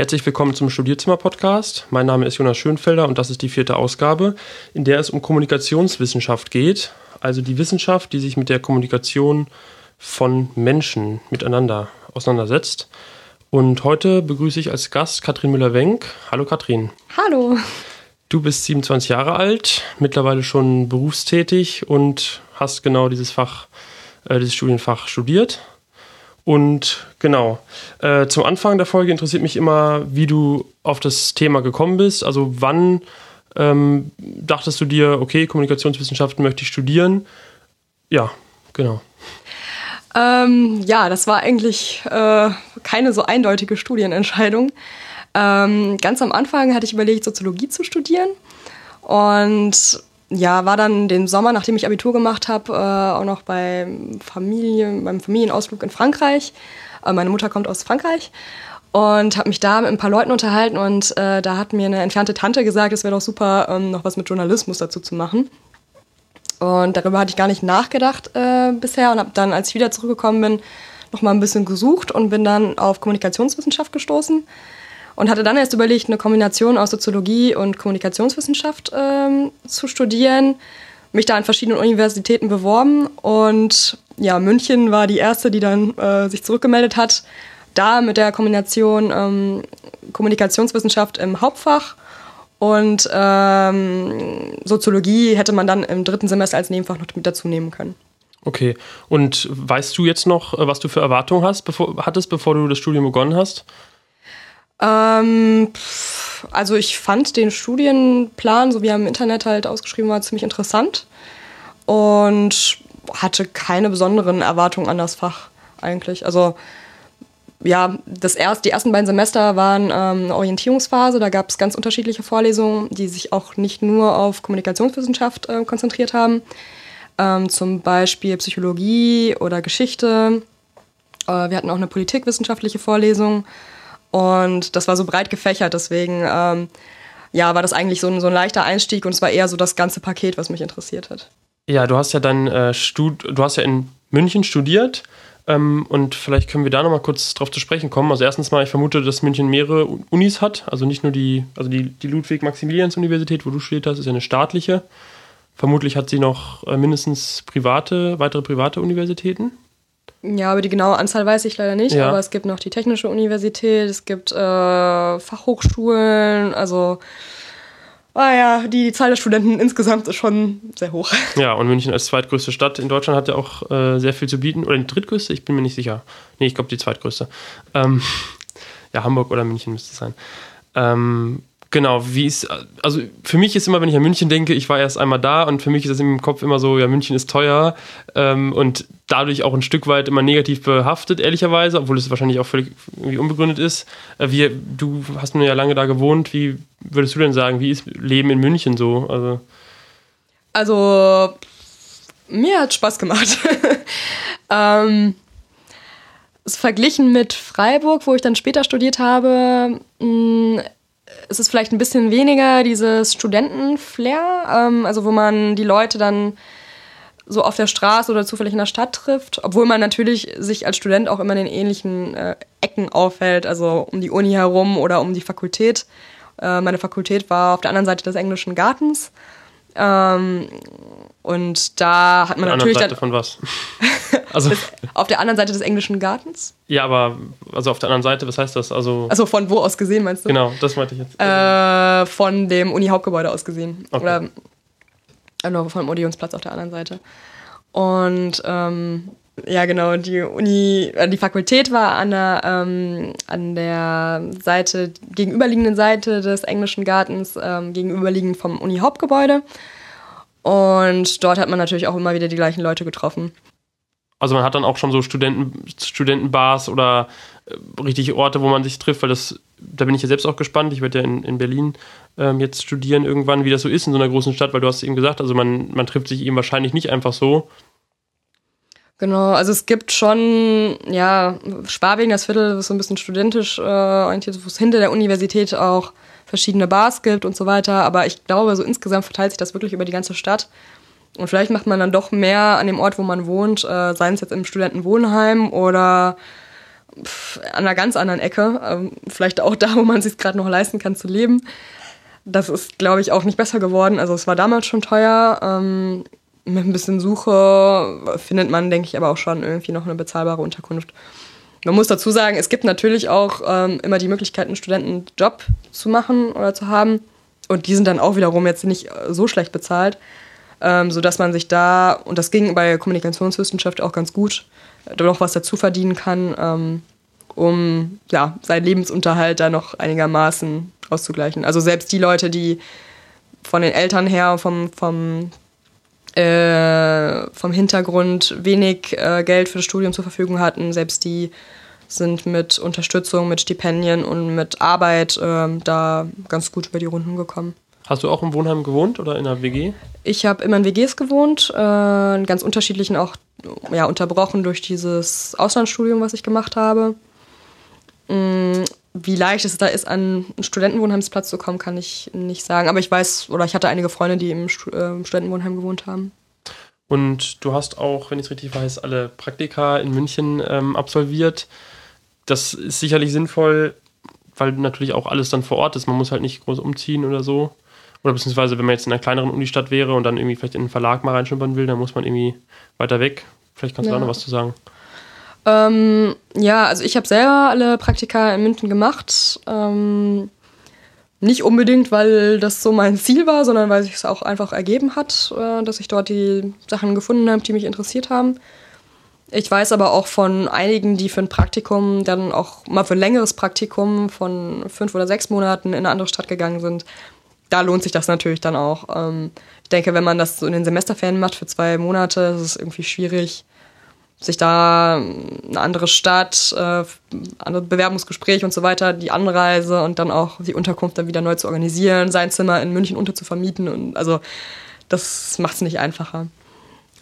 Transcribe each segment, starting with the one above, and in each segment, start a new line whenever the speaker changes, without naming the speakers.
Herzlich willkommen zum Studierzimmer-Podcast. Mein Name ist Jonas Schönfelder und das ist die vierte Ausgabe, in der es um Kommunikationswissenschaft geht, also die Wissenschaft, die sich mit der Kommunikation von Menschen miteinander auseinandersetzt. Und heute begrüße ich als Gast Katrin Müller-Wenk. Hallo Katrin.
Hallo.
Du bist 27 Jahre alt, mittlerweile schon berufstätig und hast genau dieses Fach, äh, dieses Studienfach studiert. Und genau, äh, zum Anfang der Folge interessiert mich immer, wie du auf das Thema gekommen bist. Also wann ähm, dachtest du dir, okay, Kommunikationswissenschaften möchte ich studieren? Ja, genau.
Ähm, ja, das war eigentlich äh, keine so eindeutige Studienentscheidung. Ähm, ganz am Anfang hatte ich überlegt, Soziologie zu studieren. Und ja, war dann den Sommer, nachdem ich Abitur gemacht habe, äh, auch noch bei Familie, beim Familienausflug in Frankreich. Äh, meine Mutter kommt aus Frankreich und habe mich da mit ein paar Leuten unterhalten und äh, da hat mir eine entfernte Tante gesagt, es wäre doch super, ähm, noch was mit Journalismus dazu zu machen. Und darüber hatte ich gar nicht nachgedacht äh, bisher und habe dann, als ich wieder zurückgekommen bin, noch mal ein bisschen gesucht und bin dann auf Kommunikationswissenschaft gestoßen und hatte dann erst überlegt, eine Kombination aus Soziologie und Kommunikationswissenschaft ähm, zu studieren, mich da an verschiedenen Universitäten beworben und ja, München war die erste, die dann äh, sich zurückgemeldet hat, da mit der Kombination ähm, Kommunikationswissenschaft im Hauptfach und ähm, Soziologie hätte man dann im dritten Semester als Nebenfach noch mit dazu nehmen können.
Okay, und weißt du jetzt noch, äh, was du für Erwartungen hast, bevor, hattest, bevor du das Studium begonnen hast?
Ähm, also ich fand den Studienplan, so wie er im Internet halt ausgeschrieben war, ziemlich interessant und hatte keine besonderen Erwartungen an das Fach eigentlich. Also ja, das erst, die ersten beiden Semester waren ähm, eine Orientierungsphase. Da gab es ganz unterschiedliche Vorlesungen, die sich auch nicht nur auf Kommunikationswissenschaft äh, konzentriert haben. Ähm, zum Beispiel Psychologie oder Geschichte. Äh, wir hatten auch eine politikwissenschaftliche Vorlesung. Und das war so breit gefächert, deswegen ähm, ja, war das eigentlich so ein, so ein leichter Einstieg und es war eher so das ganze Paket, was mich interessiert hat.
Ja, du hast ja dann äh, Stud du hast ja in München studiert ähm, und vielleicht können wir da nochmal kurz drauf zu sprechen kommen. Also erstens mal, ich vermute, dass München mehrere Unis hat, also nicht nur die, also die, die Ludwig-Maximilians-Universität, wo du studiert hast, ist ja eine staatliche. Vermutlich hat sie noch äh, mindestens private, weitere private Universitäten.
Ja, aber die genaue Anzahl weiß ich leider nicht. Ja. Aber es gibt noch die Technische Universität, es gibt äh, Fachhochschulen, also ah ja, die, die, Zahl der Studenten insgesamt ist schon sehr hoch.
Ja, und München als zweitgrößte Stadt in Deutschland hat ja auch äh, sehr viel zu bieten. Oder die drittgrößte? Ich bin mir nicht sicher. Nee, ich glaube die zweitgrößte. Ähm, ja, Hamburg oder München müsste es sein. Ähm, Genau, wie ist, also für mich ist immer, wenn ich an München denke, ich war erst einmal da und für mich ist es im Kopf immer so, ja, München ist teuer ähm, und dadurch auch ein Stück weit immer negativ behaftet, ehrlicherweise, obwohl es wahrscheinlich auch völlig irgendwie unbegründet ist. Äh, wie, du hast nur ja lange da gewohnt, wie würdest du denn sagen, wie ist Leben in München so?
Also, also mir hat Spaß gemacht. ähm, verglichen mit Freiburg, wo ich dann später studiert habe, mh, es ist vielleicht ein bisschen weniger dieses Studentenflair, ähm, also wo man die Leute dann so auf der Straße oder zufällig in der Stadt trifft, obwohl man natürlich sich als Student auch immer in den ähnlichen äh, Ecken aufhält, also um die Uni herum oder um die Fakultät. Äh, meine Fakultät war auf der anderen Seite des englischen Gartens. Ähm, und da hat man
der
natürlich.
Seite von was?
also auf der anderen Seite des englischen Gartens?
Ja, aber also auf der anderen Seite, was heißt das? Also,
also von wo aus gesehen, meinst du?
Genau, das meinte ich jetzt.
Äh, von dem Uni-Hauptgebäude aus gesehen. Okay. Oder also vom Odeonsplatz auf der anderen Seite. Und ähm, ja, genau, die Uni, äh, die Fakultät war an der, ähm, an der Seite, gegenüberliegenden Seite des englischen Gartens, ähm, gegenüberliegend vom Uni-Hauptgebäude. Und dort hat man natürlich auch immer wieder die gleichen Leute getroffen.
Also man hat dann auch schon so Studenten, Studentenbars oder äh, richtige Orte, wo man sich trifft, weil das, da bin ich ja selbst auch gespannt. Ich werde ja in, in Berlin ähm, jetzt studieren irgendwann, wie das so ist in so einer großen Stadt, weil du hast eben gesagt, also man, man trifft sich eben wahrscheinlich nicht einfach so.
Genau, also es gibt schon, ja, Schwabing, das Viertel, ist so ein bisschen studentisch äh, orientiert, wo es hinter der Universität auch verschiedene Bars gibt und so weiter. Aber ich glaube, so insgesamt verteilt sich das wirklich über die ganze Stadt. Und vielleicht macht man dann doch mehr an dem Ort, wo man wohnt, äh, sei es jetzt im Studentenwohnheim oder an einer ganz anderen Ecke. Ähm, vielleicht auch da, wo man es sich gerade noch leisten kann zu leben. Das ist, glaube ich, auch nicht besser geworden. Also es war damals schon teuer. Ähm, mit ein bisschen Suche findet man, denke ich, aber auch schon irgendwie noch eine bezahlbare Unterkunft. Man muss dazu sagen, es gibt natürlich auch ähm, immer die Möglichkeit, einen Studentenjob zu machen oder zu haben. Und die sind dann auch wiederum jetzt nicht äh, so schlecht bezahlt, ähm, sodass man sich da, und das ging bei Kommunikationswissenschaft auch ganz gut, äh, noch was dazu verdienen kann, ähm, um ja, seinen Lebensunterhalt da noch einigermaßen auszugleichen. Also selbst die Leute, die von den Eltern her, vom, vom, äh, vom Hintergrund wenig äh, Geld für das Studium zur Verfügung hatten, selbst die sind mit Unterstützung, mit Stipendien und mit Arbeit äh, da ganz gut über die Runden gekommen.
Hast du auch im Wohnheim gewohnt oder in einer WG?
Ich habe immer in WGs gewohnt, äh, in ganz unterschiedlichen auch ja, unterbrochen durch dieses Auslandsstudium, was ich gemacht habe. Wie leicht es da ist, an einen Studentenwohnheimsplatz zu kommen, kann ich nicht sagen. Aber ich weiß, oder ich hatte einige Freunde, die im, äh, Studentenwohnheim gewohnt haben.
Und du hast auch, wenn ich es richtig weiß, alle Praktika in München ähm, absolviert. Das ist sicherlich sinnvoll, weil natürlich auch alles dann vor Ort ist. Man muss halt nicht groß umziehen oder so. Oder beziehungsweise, wenn man jetzt in einer kleineren Unistadt wäre und dann irgendwie vielleicht in einen Verlag mal reinschnuppern will, dann muss man irgendwie weiter weg. Vielleicht kannst du da noch was zu sagen.
Ähm, ja, also ich habe selber alle Praktika in München gemacht. Ähm, nicht unbedingt, weil das so mein Ziel war, sondern weil sich es auch einfach ergeben hat, äh, dass ich dort die Sachen gefunden habe, die mich interessiert haben. Ich weiß aber auch von einigen, die für ein Praktikum dann auch mal für ein längeres Praktikum von fünf oder sechs Monaten in eine andere Stadt gegangen sind. Da lohnt sich das natürlich dann auch. Ähm, ich denke, wenn man das so in den Semesterferien macht für zwei Monate, ist es irgendwie schwierig, sich da eine andere Stadt, äh, andere Bewerbungsgespräche und so weiter, die Anreise und dann auch die Unterkunft dann wieder neu zu organisieren, sein Zimmer in München unterzuvermieten und also das macht es nicht einfacher.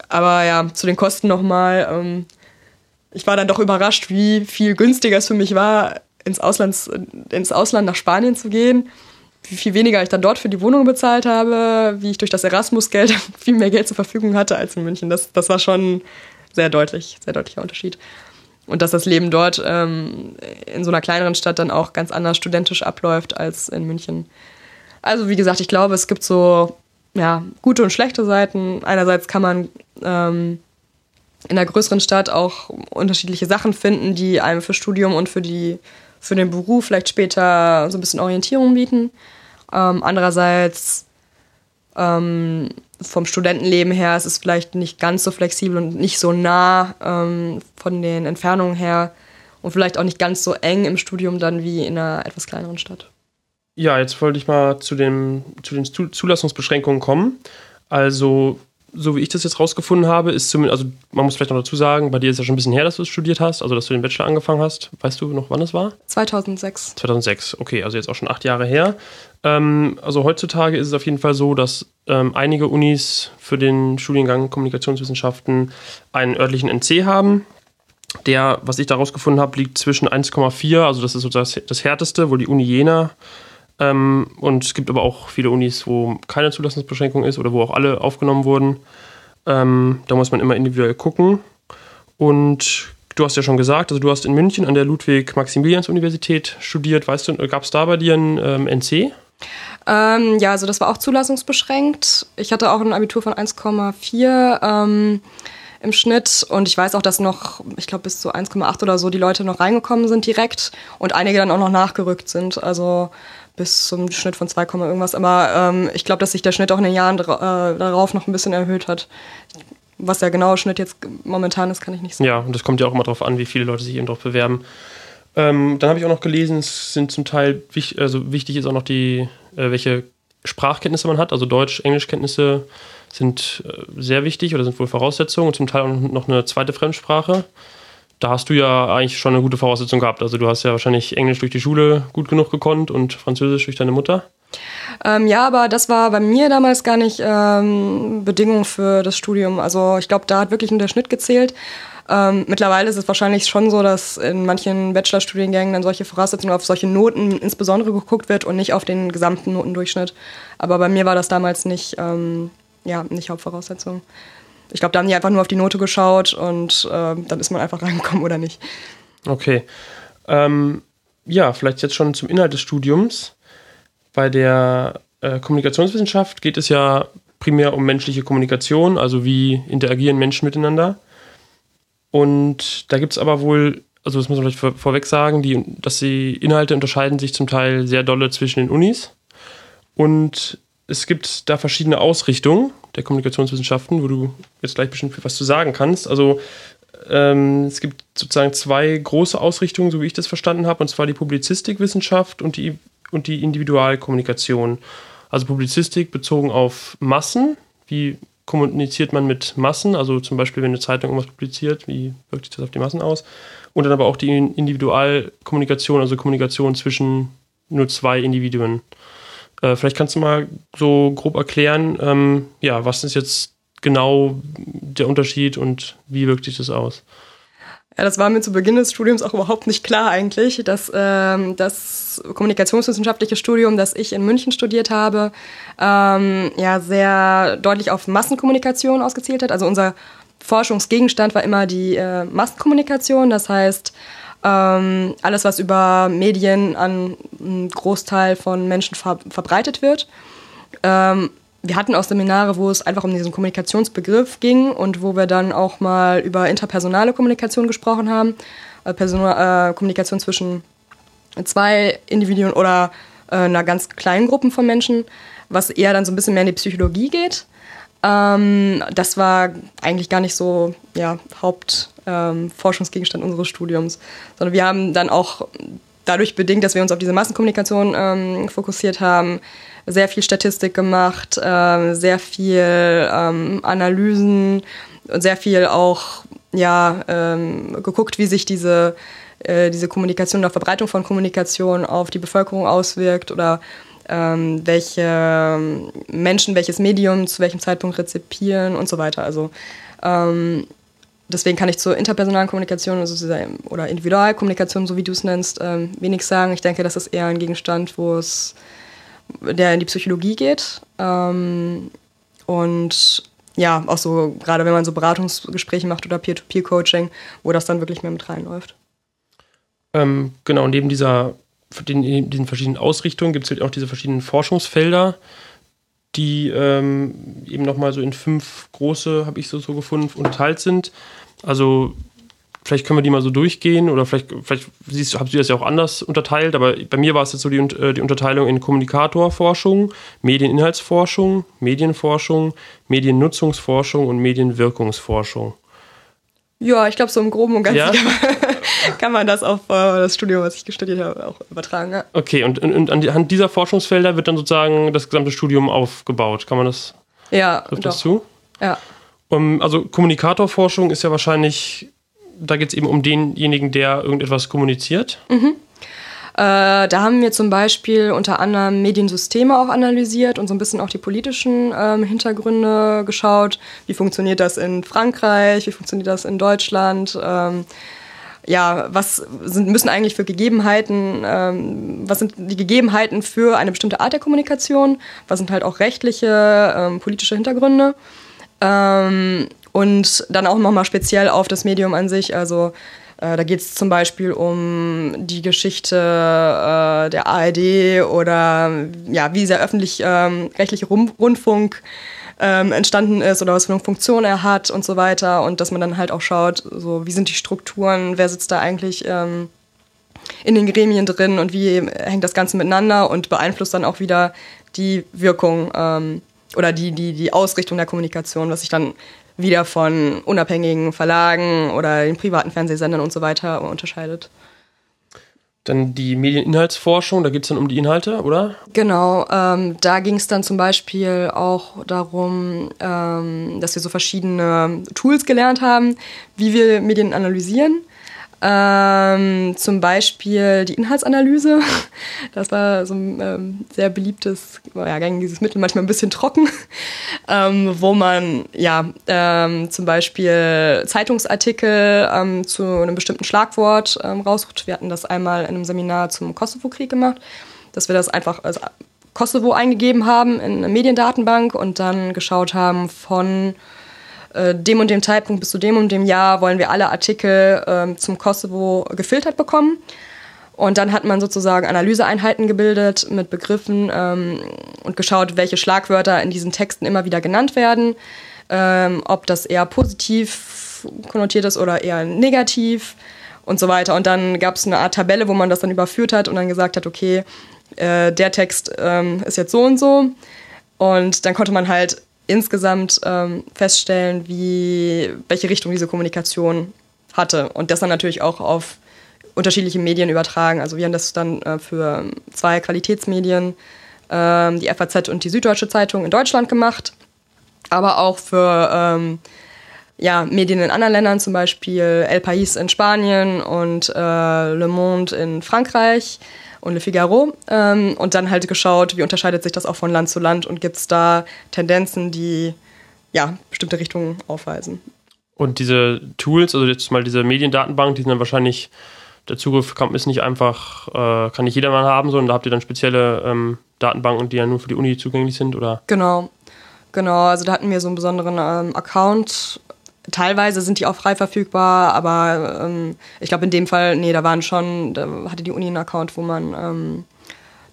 Aber ja, zu den Kosten nochmal. Ähm, ich war dann doch überrascht, wie viel günstiger es für mich war, ins, Auslands, ins Ausland nach Spanien zu gehen. Wie viel weniger ich dann dort für die Wohnung bezahlt habe, wie ich durch das Erasmus-Geld viel mehr Geld zur Verfügung hatte als in München. Das, das war schon sehr deutlich, sehr deutlicher Unterschied. Und dass das Leben dort ähm, in so einer kleineren Stadt dann auch ganz anders studentisch abläuft als in München. Also wie gesagt, ich glaube, es gibt so ja, gute und schlechte Seiten. Einerseits kann man ähm, in einer größeren Stadt auch unterschiedliche Sachen finden, die einem für Studium und für, die, für den Beruf vielleicht später so ein bisschen Orientierung bieten. Ähm, andererseits ähm, vom Studentenleben her ist es vielleicht nicht ganz so flexibel und nicht so nah ähm, von den Entfernungen her und vielleicht auch nicht ganz so eng im Studium dann wie in einer etwas kleineren Stadt.
Ja, jetzt wollte ich mal zu, dem, zu den Zulassungsbeschränkungen kommen. Also, so wie ich das jetzt rausgefunden habe, ist zumindest, also man muss vielleicht noch dazu sagen, bei dir ist ja schon ein bisschen her, dass du es studiert hast, also dass du den Bachelor angefangen hast. Weißt du noch, wann es war?
2006.
2006, okay, also jetzt auch schon acht Jahre her. Ähm, also heutzutage ist es auf jeden Fall so, dass ähm, einige Unis für den Studiengang Kommunikationswissenschaften einen örtlichen NC haben. Der, was ich daraus gefunden habe, liegt zwischen 1,4, also das ist so das, das härteste, wo die Uni Jena. Ähm, und es gibt aber auch viele Unis, wo keine Zulassungsbeschränkung ist oder wo auch alle aufgenommen wurden. Ähm, da muss man immer individuell gucken. Und du hast ja schon gesagt, also du hast in München an der Ludwig-Maximilians-Universität studiert. Weißt du, gab es da bei dir ein ähm, NC?
Ähm, ja, also das war auch zulassungsbeschränkt. Ich hatte auch ein Abitur von 1,4 ähm, im Schnitt und ich weiß auch, dass noch, ich glaube bis zu 1,8 oder so die Leute noch reingekommen sind direkt und einige dann auch noch nachgerückt sind. Also bis zum Schnitt von 2, irgendwas. Aber ähm, ich glaube, dass sich der Schnitt auch in den Jahren äh, darauf noch ein bisschen erhöht hat. Was der genaue Schnitt jetzt momentan ist, kann ich nicht sagen.
Ja, und das kommt ja auch immer darauf an, wie viele Leute sich eben darauf bewerben. Ähm, dann habe ich auch noch gelesen, es sind zum Teil, also wichtig ist auch noch die, äh, welche Sprachkenntnisse man hat. Also Deutsch, Englischkenntnisse sind äh, sehr wichtig oder sind wohl Voraussetzungen und zum Teil auch noch eine zweite Fremdsprache. Da hast du ja eigentlich schon eine gute Voraussetzung gehabt. Also du hast ja wahrscheinlich Englisch durch die Schule gut genug gekonnt und Französisch durch deine Mutter.
Ähm, ja, aber das war bei mir damals gar nicht ähm, Bedingung für das Studium. Also ich glaube, da hat wirklich nur der Schnitt gezählt. Ähm, mittlerweile ist es wahrscheinlich schon so, dass in manchen Bachelorstudiengängen dann solche Voraussetzungen auf solche Noten insbesondere geguckt wird und nicht auf den gesamten Notendurchschnitt. Aber bei mir war das damals nicht, ähm, ja, nicht Hauptvoraussetzung. Ich glaube, da haben die einfach nur auf die Note geschaut und äh, dann ist man einfach reingekommen oder nicht.
Okay. Ähm, ja, vielleicht jetzt schon zum Inhalt des Studiums. Bei der äh, Kommunikationswissenschaft geht es ja primär um menschliche Kommunikation, also wie interagieren Menschen miteinander. Und da gibt es aber wohl, also das muss man vielleicht vor, vorweg sagen, die, dass die Inhalte unterscheiden sich zum Teil sehr dolle zwischen den Unis. Und es gibt da verschiedene Ausrichtungen der Kommunikationswissenschaften, wo du jetzt gleich bestimmt was zu sagen kannst. Also ähm, es gibt sozusagen zwei große Ausrichtungen, so wie ich das verstanden habe, und zwar die Publizistikwissenschaft und die, und die Individualkommunikation. Also Publizistik bezogen auf Massen, wie kommuniziert man mit Massen, also zum Beispiel, wenn eine Zeitung irgendwas publiziert, wie wirkt sich das auf die Massen aus? Und dann aber auch die Individualkommunikation, also Kommunikation zwischen nur zwei Individuen. Äh, vielleicht kannst du mal so grob erklären, ähm, ja, was ist jetzt genau der Unterschied und wie wirkt sich das aus?
Ja, das war mir zu Beginn des Studiums auch überhaupt nicht klar eigentlich, dass ähm, das kommunikationswissenschaftliche Studium, das ich in München studiert habe, ähm, ja sehr deutlich auf Massenkommunikation ausgezielt hat. Also unser Forschungsgegenstand war immer die äh, Massenkommunikation, das heißt ähm, alles, was über Medien an einen Großteil von Menschen ver verbreitet wird. Ähm, wir hatten auch Seminare, wo es einfach um diesen Kommunikationsbegriff ging und wo wir dann auch mal über interpersonale Kommunikation gesprochen haben. Äh, Personal, äh, Kommunikation zwischen zwei Individuen oder äh, einer ganz kleinen Gruppe von Menschen, was eher dann so ein bisschen mehr in die Psychologie geht. Ähm, das war eigentlich gar nicht so ja, Hauptforschungsgegenstand ähm, unseres Studiums, sondern wir haben dann auch dadurch bedingt, dass wir uns auf diese Massenkommunikation ähm, fokussiert haben, sehr viel Statistik gemacht, äh, sehr viel ähm, Analysen und sehr viel auch ja, ähm, geguckt, wie sich diese, äh, diese Kommunikation oder Verbreitung von Kommunikation auf die Bevölkerung auswirkt oder ähm, welche ähm, Menschen welches Medium zu welchem Zeitpunkt rezipieren und so weiter. Also ähm, deswegen kann ich zur interpersonalen Kommunikation also oder Individualkommunikation, so wie du es nennst, ähm, wenig sagen. Ich denke, das ist eher ein Gegenstand, wo es der in die Psychologie geht. Ähm, und ja, auch so, gerade wenn man so Beratungsgespräche macht oder Peer-to-Peer-Coaching, wo das dann wirklich mehr mit reinläuft.
Ähm, genau, neben dieser, den, diesen verschiedenen Ausrichtungen gibt es halt auch diese verschiedenen Forschungsfelder, die ähm, eben nochmal so in fünf große, habe ich so, so gefunden, unterteilt sind. Also vielleicht können wir die mal so durchgehen oder vielleicht, vielleicht siehst, habt ihr das ja auch anders unterteilt, aber bei mir war es jetzt so die, äh, die Unterteilung in Kommunikatorforschung, Medieninhaltsforschung, Medienforschung, Mediennutzungsforschung und Medienwirkungsforschung.
Ja, ich glaube, so im Groben und Ganzen ja? kann, man, kann, man, das auf äh, das Studium, was ich studiert habe, auch übertragen. Ja.
Okay, und, und anhand dieser Forschungsfelder wird dann sozusagen das gesamte Studium aufgebaut. Kann man das?
Ja, trifft
das zu?
Ja.
Um, also Kommunikatorforschung ist ja wahrscheinlich da geht es eben um denjenigen, der irgendetwas kommuniziert.
Mhm. Äh, da haben wir zum Beispiel unter anderem Mediensysteme auch analysiert und so ein bisschen auch die politischen ähm, Hintergründe geschaut. Wie funktioniert das in Frankreich? Wie funktioniert das in Deutschland? Ähm, ja, was sind, müssen eigentlich für Gegebenheiten, ähm, was sind die Gegebenheiten für eine bestimmte Art der Kommunikation? Was sind halt auch rechtliche, ähm, politische Hintergründe? Ähm, und dann auch nochmal speziell auf das Medium an sich. Also äh, da geht es zum Beispiel um die Geschichte äh, der ARD oder ja, wie dieser öffentlich-rechtliche ähm, Rundfunk ähm, entstanden ist oder was für eine Funktion er hat und so weiter. Und dass man dann halt auch schaut, so wie sind die Strukturen, wer sitzt da eigentlich ähm, in den Gremien drin und wie hängt das Ganze miteinander und beeinflusst dann auch wieder die Wirkung ähm, oder die, die, die Ausrichtung der Kommunikation, was sich dann wieder von unabhängigen Verlagen oder den privaten Fernsehsendern und so weiter unterscheidet.
Dann die Medieninhaltsforschung, da geht es dann um die Inhalte, oder?
Genau, ähm, da ging es dann zum Beispiel auch darum, ähm, dass wir so verschiedene Tools gelernt haben, wie wir Medien analysieren. Ähm, zum Beispiel die Inhaltsanalyse. Das war so ein ähm, sehr beliebtes, ja, gängiges Mittel, manchmal ein bisschen trocken, ähm, wo man ja ähm, zum Beispiel Zeitungsartikel ähm, zu einem bestimmten Schlagwort ähm, raussucht. Wir hatten das einmal in einem Seminar zum Kosovo-Krieg gemacht, dass wir das einfach als Kosovo eingegeben haben in eine Mediendatenbank und dann geschaut haben von äh, dem und dem Zeitpunkt bis zu dem und dem Jahr wollen wir alle Artikel äh, zum Kosovo gefiltert bekommen. Und dann hat man sozusagen Analyseeinheiten gebildet mit Begriffen ähm, und geschaut, welche Schlagwörter in diesen Texten immer wieder genannt werden, ähm, ob das eher positiv konnotiert ist oder eher negativ und so weiter. Und dann gab es eine Art Tabelle, wo man das dann überführt hat und dann gesagt hat, okay, äh, der Text ähm, ist jetzt so und so. Und dann konnte man halt insgesamt ähm, feststellen, wie, welche Richtung diese Kommunikation hatte. Und das dann natürlich auch auf unterschiedliche Medien übertragen. Also wir haben das dann äh, für zwei Qualitätsmedien, äh, die FAZ und die Süddeutsche Zeitung in Deutschland gemacht, aber auch für ähm, ja, Medien in anderen Ländern, zum Beispiel El País in Spanien und äh, Le Monde in Frankreich und Le Figaro. Ähm, und dann halt geschaut, wie unterscheidet sich das auch von Land zu Land und gibt es da Tendenzen, die ja, bestimmte Richtungen aufweisen.
Und diese Tools, also jetzt mal diese Mediendatenbank, die sind dann wahrscheinlich der Zugriff ist nicht einfach, äh, kann nicht jedermann haben, sondern da habt ihr dann spezielle ähm, Datenbanken, die ja nur für die Uni zugänglich sind, oder?
Genau, genau. Also da hatten wir so einen besonderen ähm, Account. Teilweise sind die auch frei verfügbar, aber ähm, ich glaube in dem Fall, nee, da waren schon, da hatte die Uni einen Account, wo man ähm,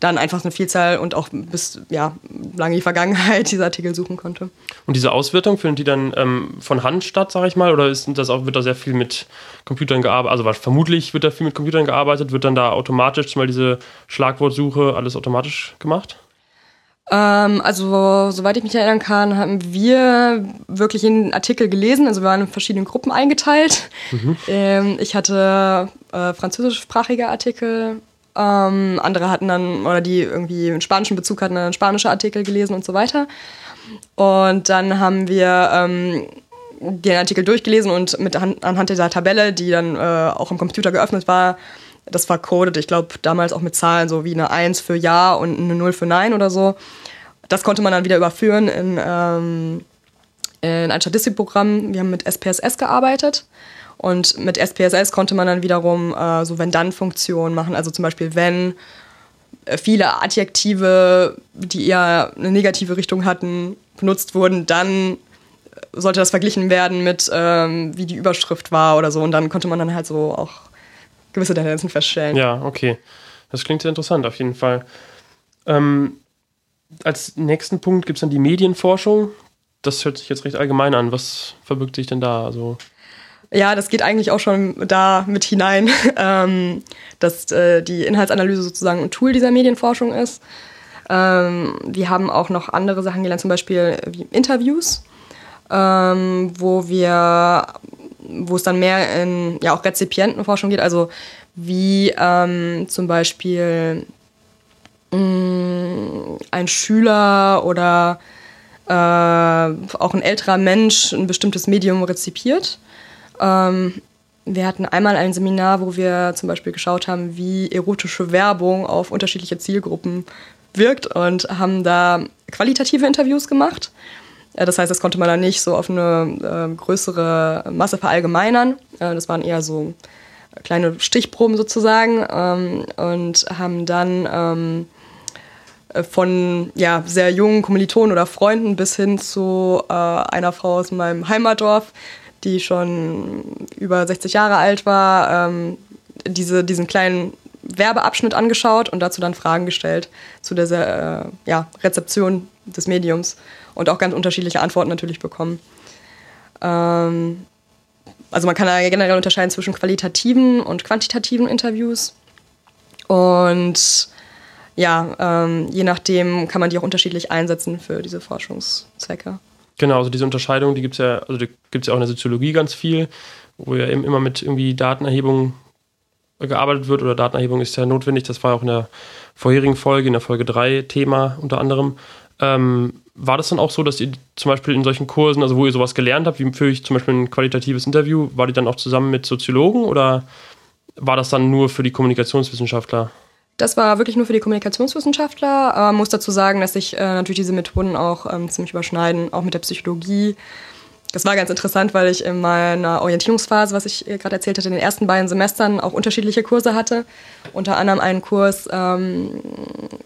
dann einfach eine Vielzahl und auch bis ja, lange die Vergangenheit diese Artikel suchen konnte.
Und diese Auswertung findet die dann ähm, von Hand statt, sage ich mal, oder ist das auch, wird da sehr viel mit Computern gearbeitet? Also vermutlich wird da viel mit Computern gearbeitet, wird dann da automatisch zum diese Schlagwortsuche alles automatisch gemacht?
Ähm, also, soweit ich mich erinnern kann, haben wir wirklich einen Artikel gelesen. Also, wir waren in verschiedenen Gruppen eingeteilt. Mhm. Ähm, ich hatte äh, französischsprachige Artikel, ähm, andere hatten dann, oder die irgendwie einen spanischen Bezug hatten, dann spanische Artikel gelesen und so weiter. Und dann haben wir ähm, den Artikel durchgelesen und mit anhand dieser Tabelle, die dann äh, auch im Computer geöffnet war, das war coded, ich glaube damals auch mit Zahlen, so wie eine 1 für Ja und eine 0 für Nein oder so. Das konnte man dann wieder überführen in, ähm, in ein Statistikprogramm. Wir haben mit SPSS gearbeitet. Und mit SPSS konnte man dann wiederum äh, so Wenn-Dann-Funktionen machen. Also zum Beispiel, wenn äh, viele Adjektive, die eher eine negative Richtung hatten, benutzt wurden, dann sollte das verglichen werden mit, ähm, wie die Überschrift war oder so. Und dann konnte man dann halt so auch gewisse Tendenzen feststellen.
Ja, okay. Das klingt sehr interessant, auf jeden Fall. Ähm, als nächsten Punkt gibt es dann die Medienforschung. Das hört sich jetzt recht allgemein an. Was verbirgt sich denn da? Also
ja, das geht eigentlich auch schon da mit hinein, ähm, dass äh, die Inhaltsanalyse sozusagen ein Tool dieser Medienforschung ist. Ähm, wir haben auch noch andere Sachen gelernt, zum Beispiel wie Interviews, ähm, wo wir, wo es dann mehr in ja auch Rezipientenforschung geht, also wie ähm, zum Beispiel mh, mm, ein Schüler oder äh, auch ein älterer Mensch ein bestimmtes Medium rezipiert ähm, wir hatten einmal ein Seminar, wo wir zum Beispiel geschaut haben, wie erotische Werbung auf unterschiedliche Zielgruppen wirkt und haben da qualitative Interviews gemacht. Das heißt, das konnte man dann nicht so auf eine äh, größere Masse verallgemeinern. Äh, das waren eher so kleine Stichproben sozusagen ähm, und haben dann ähm, von ja, sehr jungen Kommilitonen oder Freunden bis hin zu äh, einer Frau aus meinem Heimatdorf die schon über 60 Jahre alt war, ähm, diese, diesen kleinen Werbeabschnitt angeschaut und dazu dann Fragen gestellt zu der äh, ja, Rezeption des Mediums und auch ganz unterschiedliche Antworten natürlich bekommen. Ähm, also man kann da generell unterscheiden zwischen qualitativen und quantitativen Interviews. Und ja, ähm, je nachdem kann man die auch unterschiedlich einsetzen für diese Forschungszwecke.
Genau, also diese Unterscheidung, die gibt es ja, also gibt ja auch in der Soziologie ganz viel, wo ja eben immer mit irgendwie Datenerhebung gearbeitet wird oder Datenerhebung ist ja notwendig. Das war auch in der vorherigen Folge, in der Folge 3 Thema unter anderem. Ähm, war das dann auch so, dass ihr zum Beispiel in solchen Kursen, also wo ihr sowas gelernt habt, wie führe ich zum Beispiel ein qualitatives Interview, war die dann auch zusammen mit Soziologen oder war das dann nur für die Kommunikationswissenschaftler?
Das war wirklich nur für die Kommunikationswissenschaftler. Man muss dazu sagen, dass sich äh, natürlich diese Methoden auch ähm, ziemlich überschneiden, auch mit der Psychologie. Das war ganz interessant, weil ich in meiner Orientierungsphase, was ich gerade erzählt hatte, in den ersten beiden Semestern auch unterschiedliche Kurse hatte. Unter anderem einen Kurs ähm,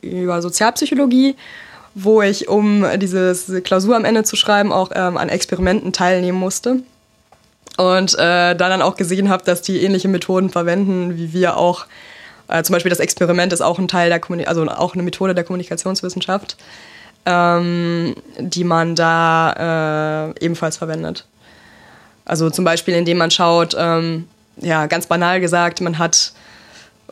über Sozialpsychologie wo ich, um diese Klausur am Ende zu schreiben, auch ähm, an Experimenten teilnehmen musste. Und äh, da dann auch gesehen habe, dass die ähnliche Methoden verwenden, wie wir auch. Äh, zum Beispiel das Experiment ist auch ein Teil der Kommunik also auch eine Methode der Kommunikationswissenschaft, ähm, die man da äh, ebenfalls verwendet. Also zum Beispiel, indem man schaut, ähm, ja, ganz banal gesagt, man hat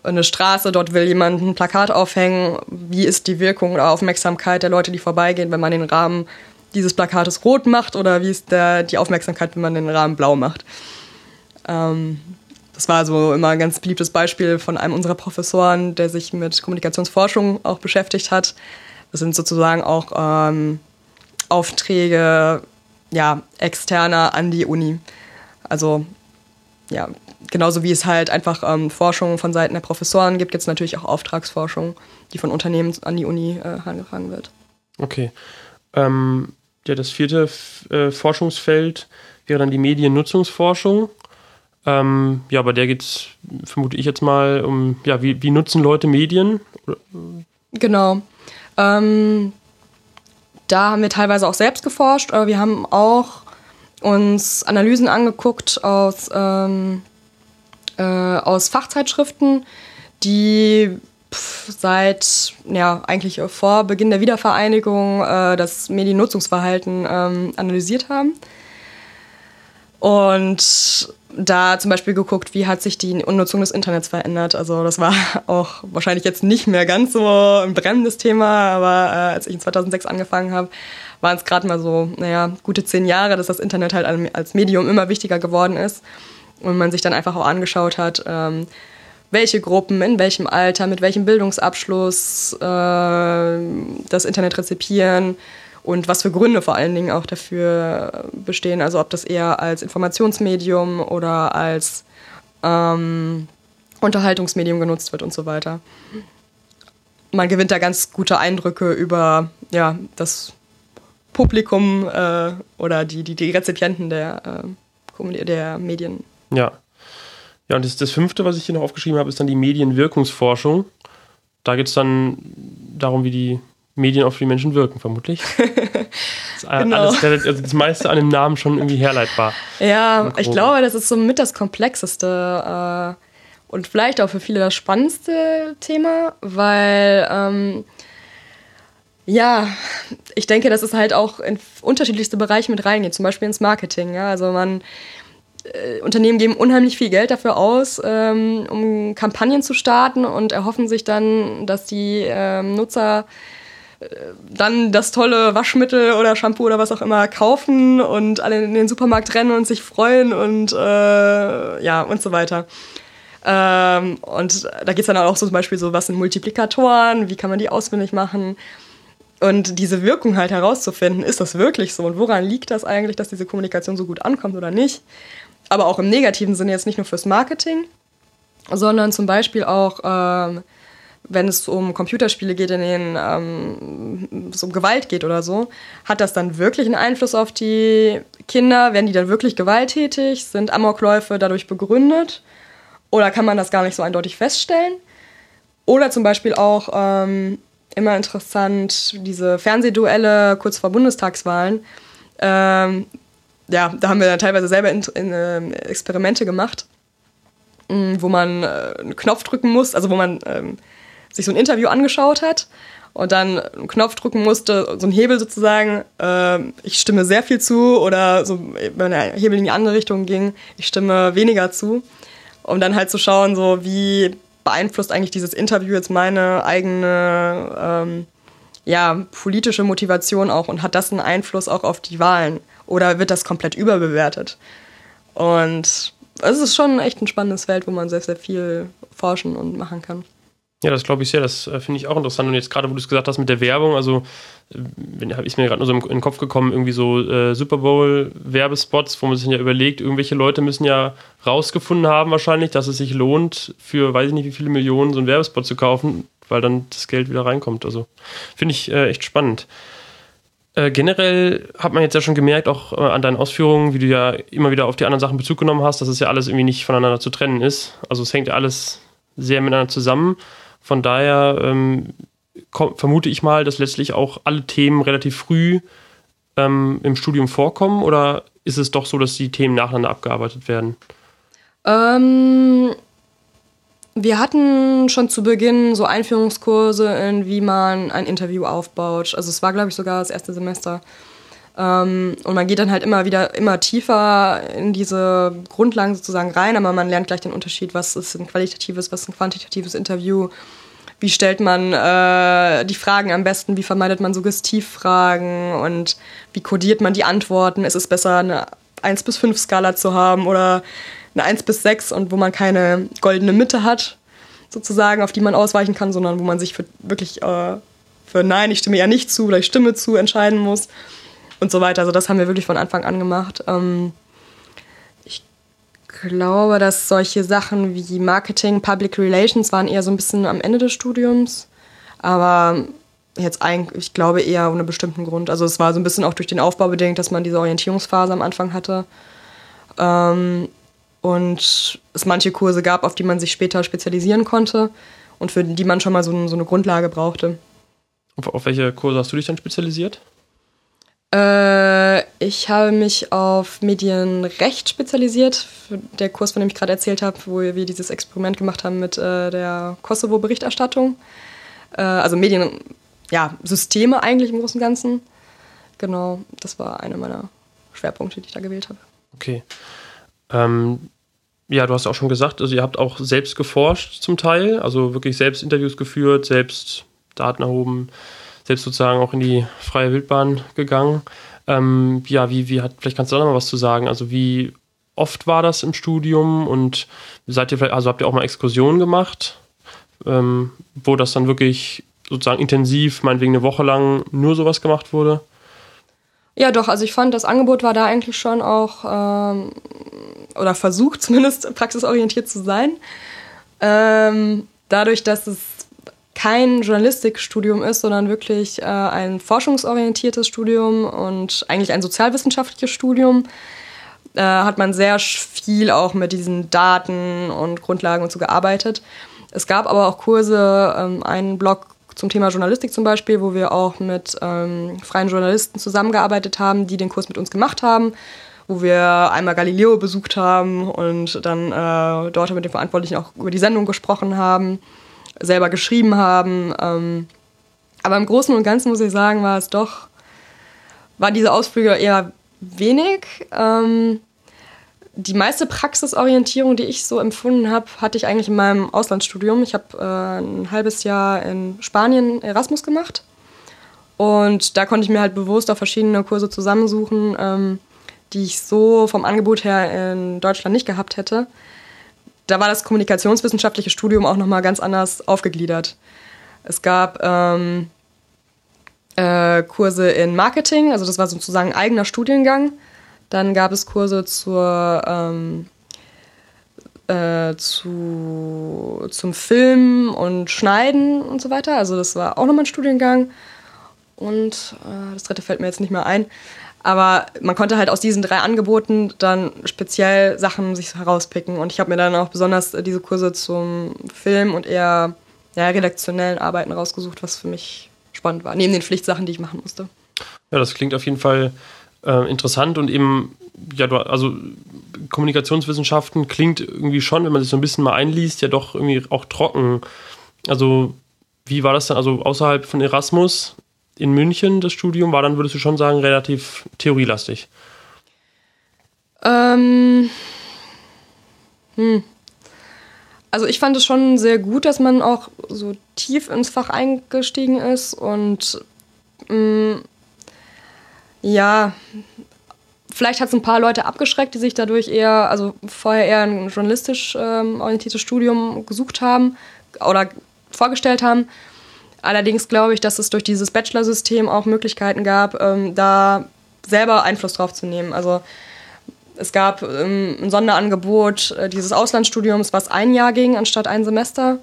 eine Straße, dort will jemand ein Plakat aufhängen. Wie ist die Wirkung oder Aufmerksamkeit der Leute, die vorbeigehen, wenn man den Rahmen dieses Plakates rot macht oder wie ist der, die Aufmerksamkeit, wenn man den Rahmen blau macht? Ähm, das war so immer ein ganz beliebtes Beispiel von einem unserer Professoren, der sich mit Kommunikationsforschung auch beschäftigt hat. Das sind sozusagen auch ähm, Aufträge ja, externer an die Uni. Also ja, genauso wie es halt einfach ähm, Forschung von Seiten der Professoren gibt, gibt es natürlich auch Auftragsforschung, die von Unternehmen an die Uni äh, herangetragen wird.
Okay. Ähm, ja, das vierte äh, Forschungsfeld wäre dann die Mediennutzungsforschung. Ähm, ja, bei der geht es, vermute ich jetzt mal, um, ja, wie, wie nutzen Leute Medien?
Genau. Ähm, da haben wir teilweise auch selbst geforscht, aber wir haben auch uns Analysen angeguckt aus ähm, äh, aus Fachzeitschriften, die seit ja eigentlich vor Beginn der Wiedervereinigung äh, das Mediennutzungsverhalten ähm, analysiert haben. Und da zum Beispiel geguckt, wie hat sich die Nutzung des Internets verändert. Also das war auch wahrscheinlich jetzt nicht mehr ganz so ein brennendes Thema, aber äh, als ich in 2006 angefangen habe, waren es gerade mal so, naja, gute zehn Jahre, dass das Internet halt als Medium immer wichtiger geworden ist und man sich dann einfach auch angeschaut hat, ähm, welche Gruppen, in welchem Alter, mit welchem Bildungsabschluss äh, das Internet rezipieren und was für Gründe vor allen Dingen auch dafür bestehen. Also ob das eher als Informationsmedium oder als ähm, Unterhaltungsmedium genutzt wird und so weiter. Man gewinnt da ganz gute Eindrücke über ja, das Publikum äh, oder die, die, die Rezipienten der, äh, der Medien.
Ja. Ja, und das, das fünfte, was ich hier noch aufgeschrieben habe, ist dann die Medienwirkungsforschung. Da geht es dann darum, wie die Medien auf die Menschen wirken, vermutlich. Das, genau. alles, also das meiste an dem Namen schon irgendwie herleitbar.
Ja, ich glaube, das ist somit das komplexeste äh, und vielleicht auch für viele das spannendste Thema, weil ähm, ja, ich denke, dass es halt auch in unterschiedlichste Bereiche mit reingeht, zum Beispiel ins Marketing. Ja? Also man äh, Unternehmen geben unheimlich viel Geld dafür aus, ähm, um Kampagnen zu starten und erhoffen sich dann, dass die ähm, Nutzer äh, dann das tolle Waschmittel oder Shampoo oder was auch immer kaufen und alle in den Supermarkt rennen und sich freuen und äh, ja und so weiter. Ähm, und da geht es dann auch so zum Beispiel so, was sind Multiplikatoren, wie kann man die ausfindig machen? Und diese Wirkung halt herauszufinden, ist das wirklich so? Und woran liegt das eigentlich, dass diese Kommunikation so gut ankommt oder nicht? Aber auch im negativen Sinne jetzt nicht nur fürs Marketing, sondern zum Beispiel auch, ähm, wenn es um Computerspiele geht, in denen ähm, es um Gewalt geht oder so, hat das dann wirklich einen Einfluss auf die Kinder? Werden die dann wirklich gewalttätig? Sind Amokläufe dadurch begründet? Oder kann man das gar nicht so eindeutig feststellen? Oder zum Beispiel auch ähm, immer interessant, diese Fernsehduelle kurz vor Bundestagswahlen. Ähm, ja, da haben wir dann teilweise selber in, in, äh, Experimente gemacht, mh, mm, wo man äh, einen Knopf drücken muss, also wo man ähm, sich so ein Interview angeschaut hat und dann einen Knopf drücken musste, so ein Hebel sozusagen, äh, ich stimme sehr viel zu oder so, wenn der Hebel in die andere Richtung ging, ich stimme weniger zu, um dann halt zu schauen, so wie beeinflusst eigentlich dieses Interview jetzt meine eigene ähm, ja, politische Motivation auch und hat das einen Einfluss auch auf die Wahlen? Oder wird das komplett überbewertet? Und es ist schon echt ein spannendes Feld, wo man sehr, sehr viel forschen und machen kann.
Ja, das glaube ich sehr. Das äh, finde ich auch interessant. Und jetzt gerade, wo du es gesagt hast mit der Werbung, also äh, ist mir gerade nur so in den Kopf gekommen, irgendwie so äh, Super Bowl-Werbespots, wo man sich ja überlegt, irgendwelche Leute müssen ja rausgefunden haben wahrscheinlich, dass es sich lohnt, für weiß ich nicht wie viele Millionen so einen Werbespot zu kaufen, weil dann das Geld wieder reinkommt. Also finde ich äh, echt spannend. Äh, generell hat man jetzt ja schon gemerkt, auch äh, an deinen Ausführungen, wie du ja immer wieder auf die anderen Sachen Bezug genommen hast, dass es ja alles irgendwie nicht voneinander zu trennen ist. Also es hängt ja alles sehr miteinander zusammen. Von daher ähm, vermute ich mal, dass letztlich auch alle Themen relativ früh ähm, im Studium vorkommen oder ist es doch so, dass die Themen nacheinander abgearbeitet werden?
Ähm, wir hatten schon zu Beginn so Einführungskurse in, wie man ein Interview aufbaut. Also es war, glaube ich, sogar das erste Semester. Ähm, und man geht dann halt immer wieder immer tiefer in diese Grundlagen sozusagen rein, aber man lernt gleich den Unterschied, was ist ein qualitatives, was ist ein quantitatives Interview. Wie stellt man äh, die Fragen am besten? Wie vermeidet man Suggestivfragen? Und wie kodiert man die Antworten? Ist es besser, eine 1 bis 5 Skala zu haben oder eine 1 bis 6 und wo man keine goldene Mitte hat, sozusagen, auf die man ausweichen kann, sondern wo man sich für wirklich äh, für Nein, ich stimme ja nicht zu oder ich stimme zu entscheiden muss und so weiter. Also das haben wir wirklich von Anfang an gemacht. Ähm, glaube, dass solche Sachen wie Marketing, Public Relations waren eher so ein bisschen am Ende des Studiums. Aber jetzt eigentlich, ich glaube eher ohne bestimmten Grund. Also es war so ein bisschen auch durch den Aufbau bedingt, dass man diese Orientierungsphase am Anfang hatte. Ähm, und es manche Kurse gab, auf die man sich später spezialisieren konnte und für die man schon mal so, so eine Grundlage brauchte.
Auf, auf welche Kurse hast du dich dann spezialisiert?
Äh, ich habe mich auf Medienrecht spezialisiert. Der Kurs, von dem ich gerade erzählt habe, wo wir dieses Experiment gemacht haben mit äh, der Kosovo-Berichterstattung. Äh, also Medien, ja, Systeme eigentlich im Großen und Ganzen. Genau, das war einer meiner Schwerpunkte, die ich da gewählt habe.
Okay. Ähm, ja, du hast auch schon gesagt, also ihr habt auch selbst geforscht zum Teil, also wirklich selbst Interviews geführt, selbst Daten erhoben selbst sozusagen auch in die freie Wildbahn gegangen. Ähm, ja, wie, wie hat, vielleicht kannst du da noch mal was zu sagen. Also wie oft war das im Studium und seid ihr vielleicht, also habt ihr auch mal Exkursionen gemacht, ähm, wo das dann wirklich sozusagen intensiv, meinetwegen eine Woche lang nur sowas gemacht wurde?
Ja, doch, also ich fand, das Angebot war da eigentlich schon auch, ähm, oder versucht zumindest praxisorientiert zu sein. Ähm, dadurch, dass es kein Journalistikstudium ist, sondern wirklich äh, ein forschungsorientiertes Studium und eigentlich ein sozialwissenschaftliches Studium, äh, hat man sehr viel auch mit diesen Daten und Grundlagen und so gearbeitet. Es gab aber auch Kurse, ähm, einen Blog zum Thema Journalistik zum Beispiel, wo wir auch mit ähm, freien Journalisten zusammengearbeitet haben, die den Kurs mit uns gemacht haben wo wir einmal Galileo besucht haben und dann äh, dort mit den Verantwortlichen auch über die Sendung gesprochen haben selber geschrieben haben. Ähm, aber im Großen und Ganzen muss ich sagen, war es doch, waren diese Ausflüge eher wenig. Ähm, die meiste Praxisorientierung, die ich so empfunden habe, hatte ich eigentlich in meinem Auslandsstudium. Ich habe äh, ein halbes Jahr in Spanien Erasmus gemacht. Und da konnte ich mir halt bewusst auch verschiedene Kurse zusammensuchen, ähm, die ich so vom Angebot her in Deutschland nicht gehabt hätte da war das kommunikationswissenschaftliche Studium auch nochmal ganz anders aufgegliedert. Es gab ähm, äh, Kurse in Marketing, also das war sozusagen ein eigener Studiengang. Dann gab es Kurse zur, ähm, äh, zu, zum Film und Schneiden und so weiter. Also das war auch nochmal ein Studiengang. Und äh, das dritte fällt mir jetzt nicht mehr ein. Aber man konnte halt aus diesen drei Angeboten dann speziell Sachen sich herauspicken. Und ich habe mir dann auch besonders diese Kurse zum Film und eher ja, redaktionellen Arbeiten rausgesucht, was für mich spannend war, neben den Pflichtsachen, die ich machen musste.
Ja, das klingt auf jeden Fall äh, interessant und eben, ja, also Kommunikationswissenschaften klingt irgendwie schon, wenn man sich so ein bisschen mal einliest, ja doch irgendwie auch trocken. Also, wie war das dann? Also außerhalb von Erasmus in München das Studium war dann, würdest du schon sagen, relativ theorielastig?
Ähm. Hm. Also ich fand es schon sehr gut, dass man auch so tief ins Fach eingestiegen ist und mh, hm, ja, vielleicht hat es ein paar Leute abgeschreckt, die sich dadurch eher, also vorher eher ein journalistisch ähm, orientiertes Studium gesucht haben oder vorgestellt haben. Allerdings glaube ich, dass es durch dieses Bachelor-System auch Möglichkeiten gab, ähm, da selber Einfluss drauf zu nehmen. Also es gab ähm, ein Sonderangebot äh, dieses Auslandsstudiums, was ein Jahr ging anstatt ein Semester,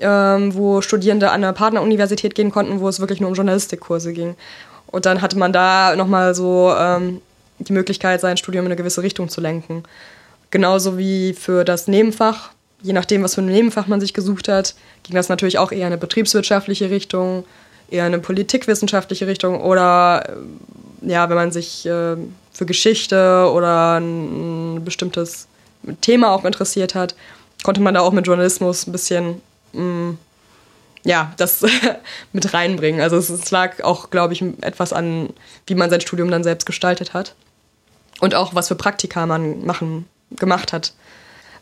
ähm, wo Studierende an eine Partneruniversität gehen konnten, wo es wirklich nur um Journalistikkurse ging. Und dann hatte man da nochmal so ähm, die Möglichkeit, sein Studium in eine gewisse Richtung zu lenken. Genauso wie für das Nebenfach je nachdem, was für ein Nebenfach man sich gesucht hat, ging das natürlich auch eher in eine betriebswirtschaftliche Richtung, eher in eine politikwissenschaftliche Richtung oder äh, ja, wenn man sich äh, für Geschichte oder ein, bestimmtes Thema auch interessiert hat, konnte man da auch mit Journalismus ein bisschen mh, mm, ja, das mit reinbringen. Also es, es lag auch, glaube ich, etwas an, wie man sein Studium dann selbst gestaltet hat. Und auch, was für Praktika man machen, gemacht hat.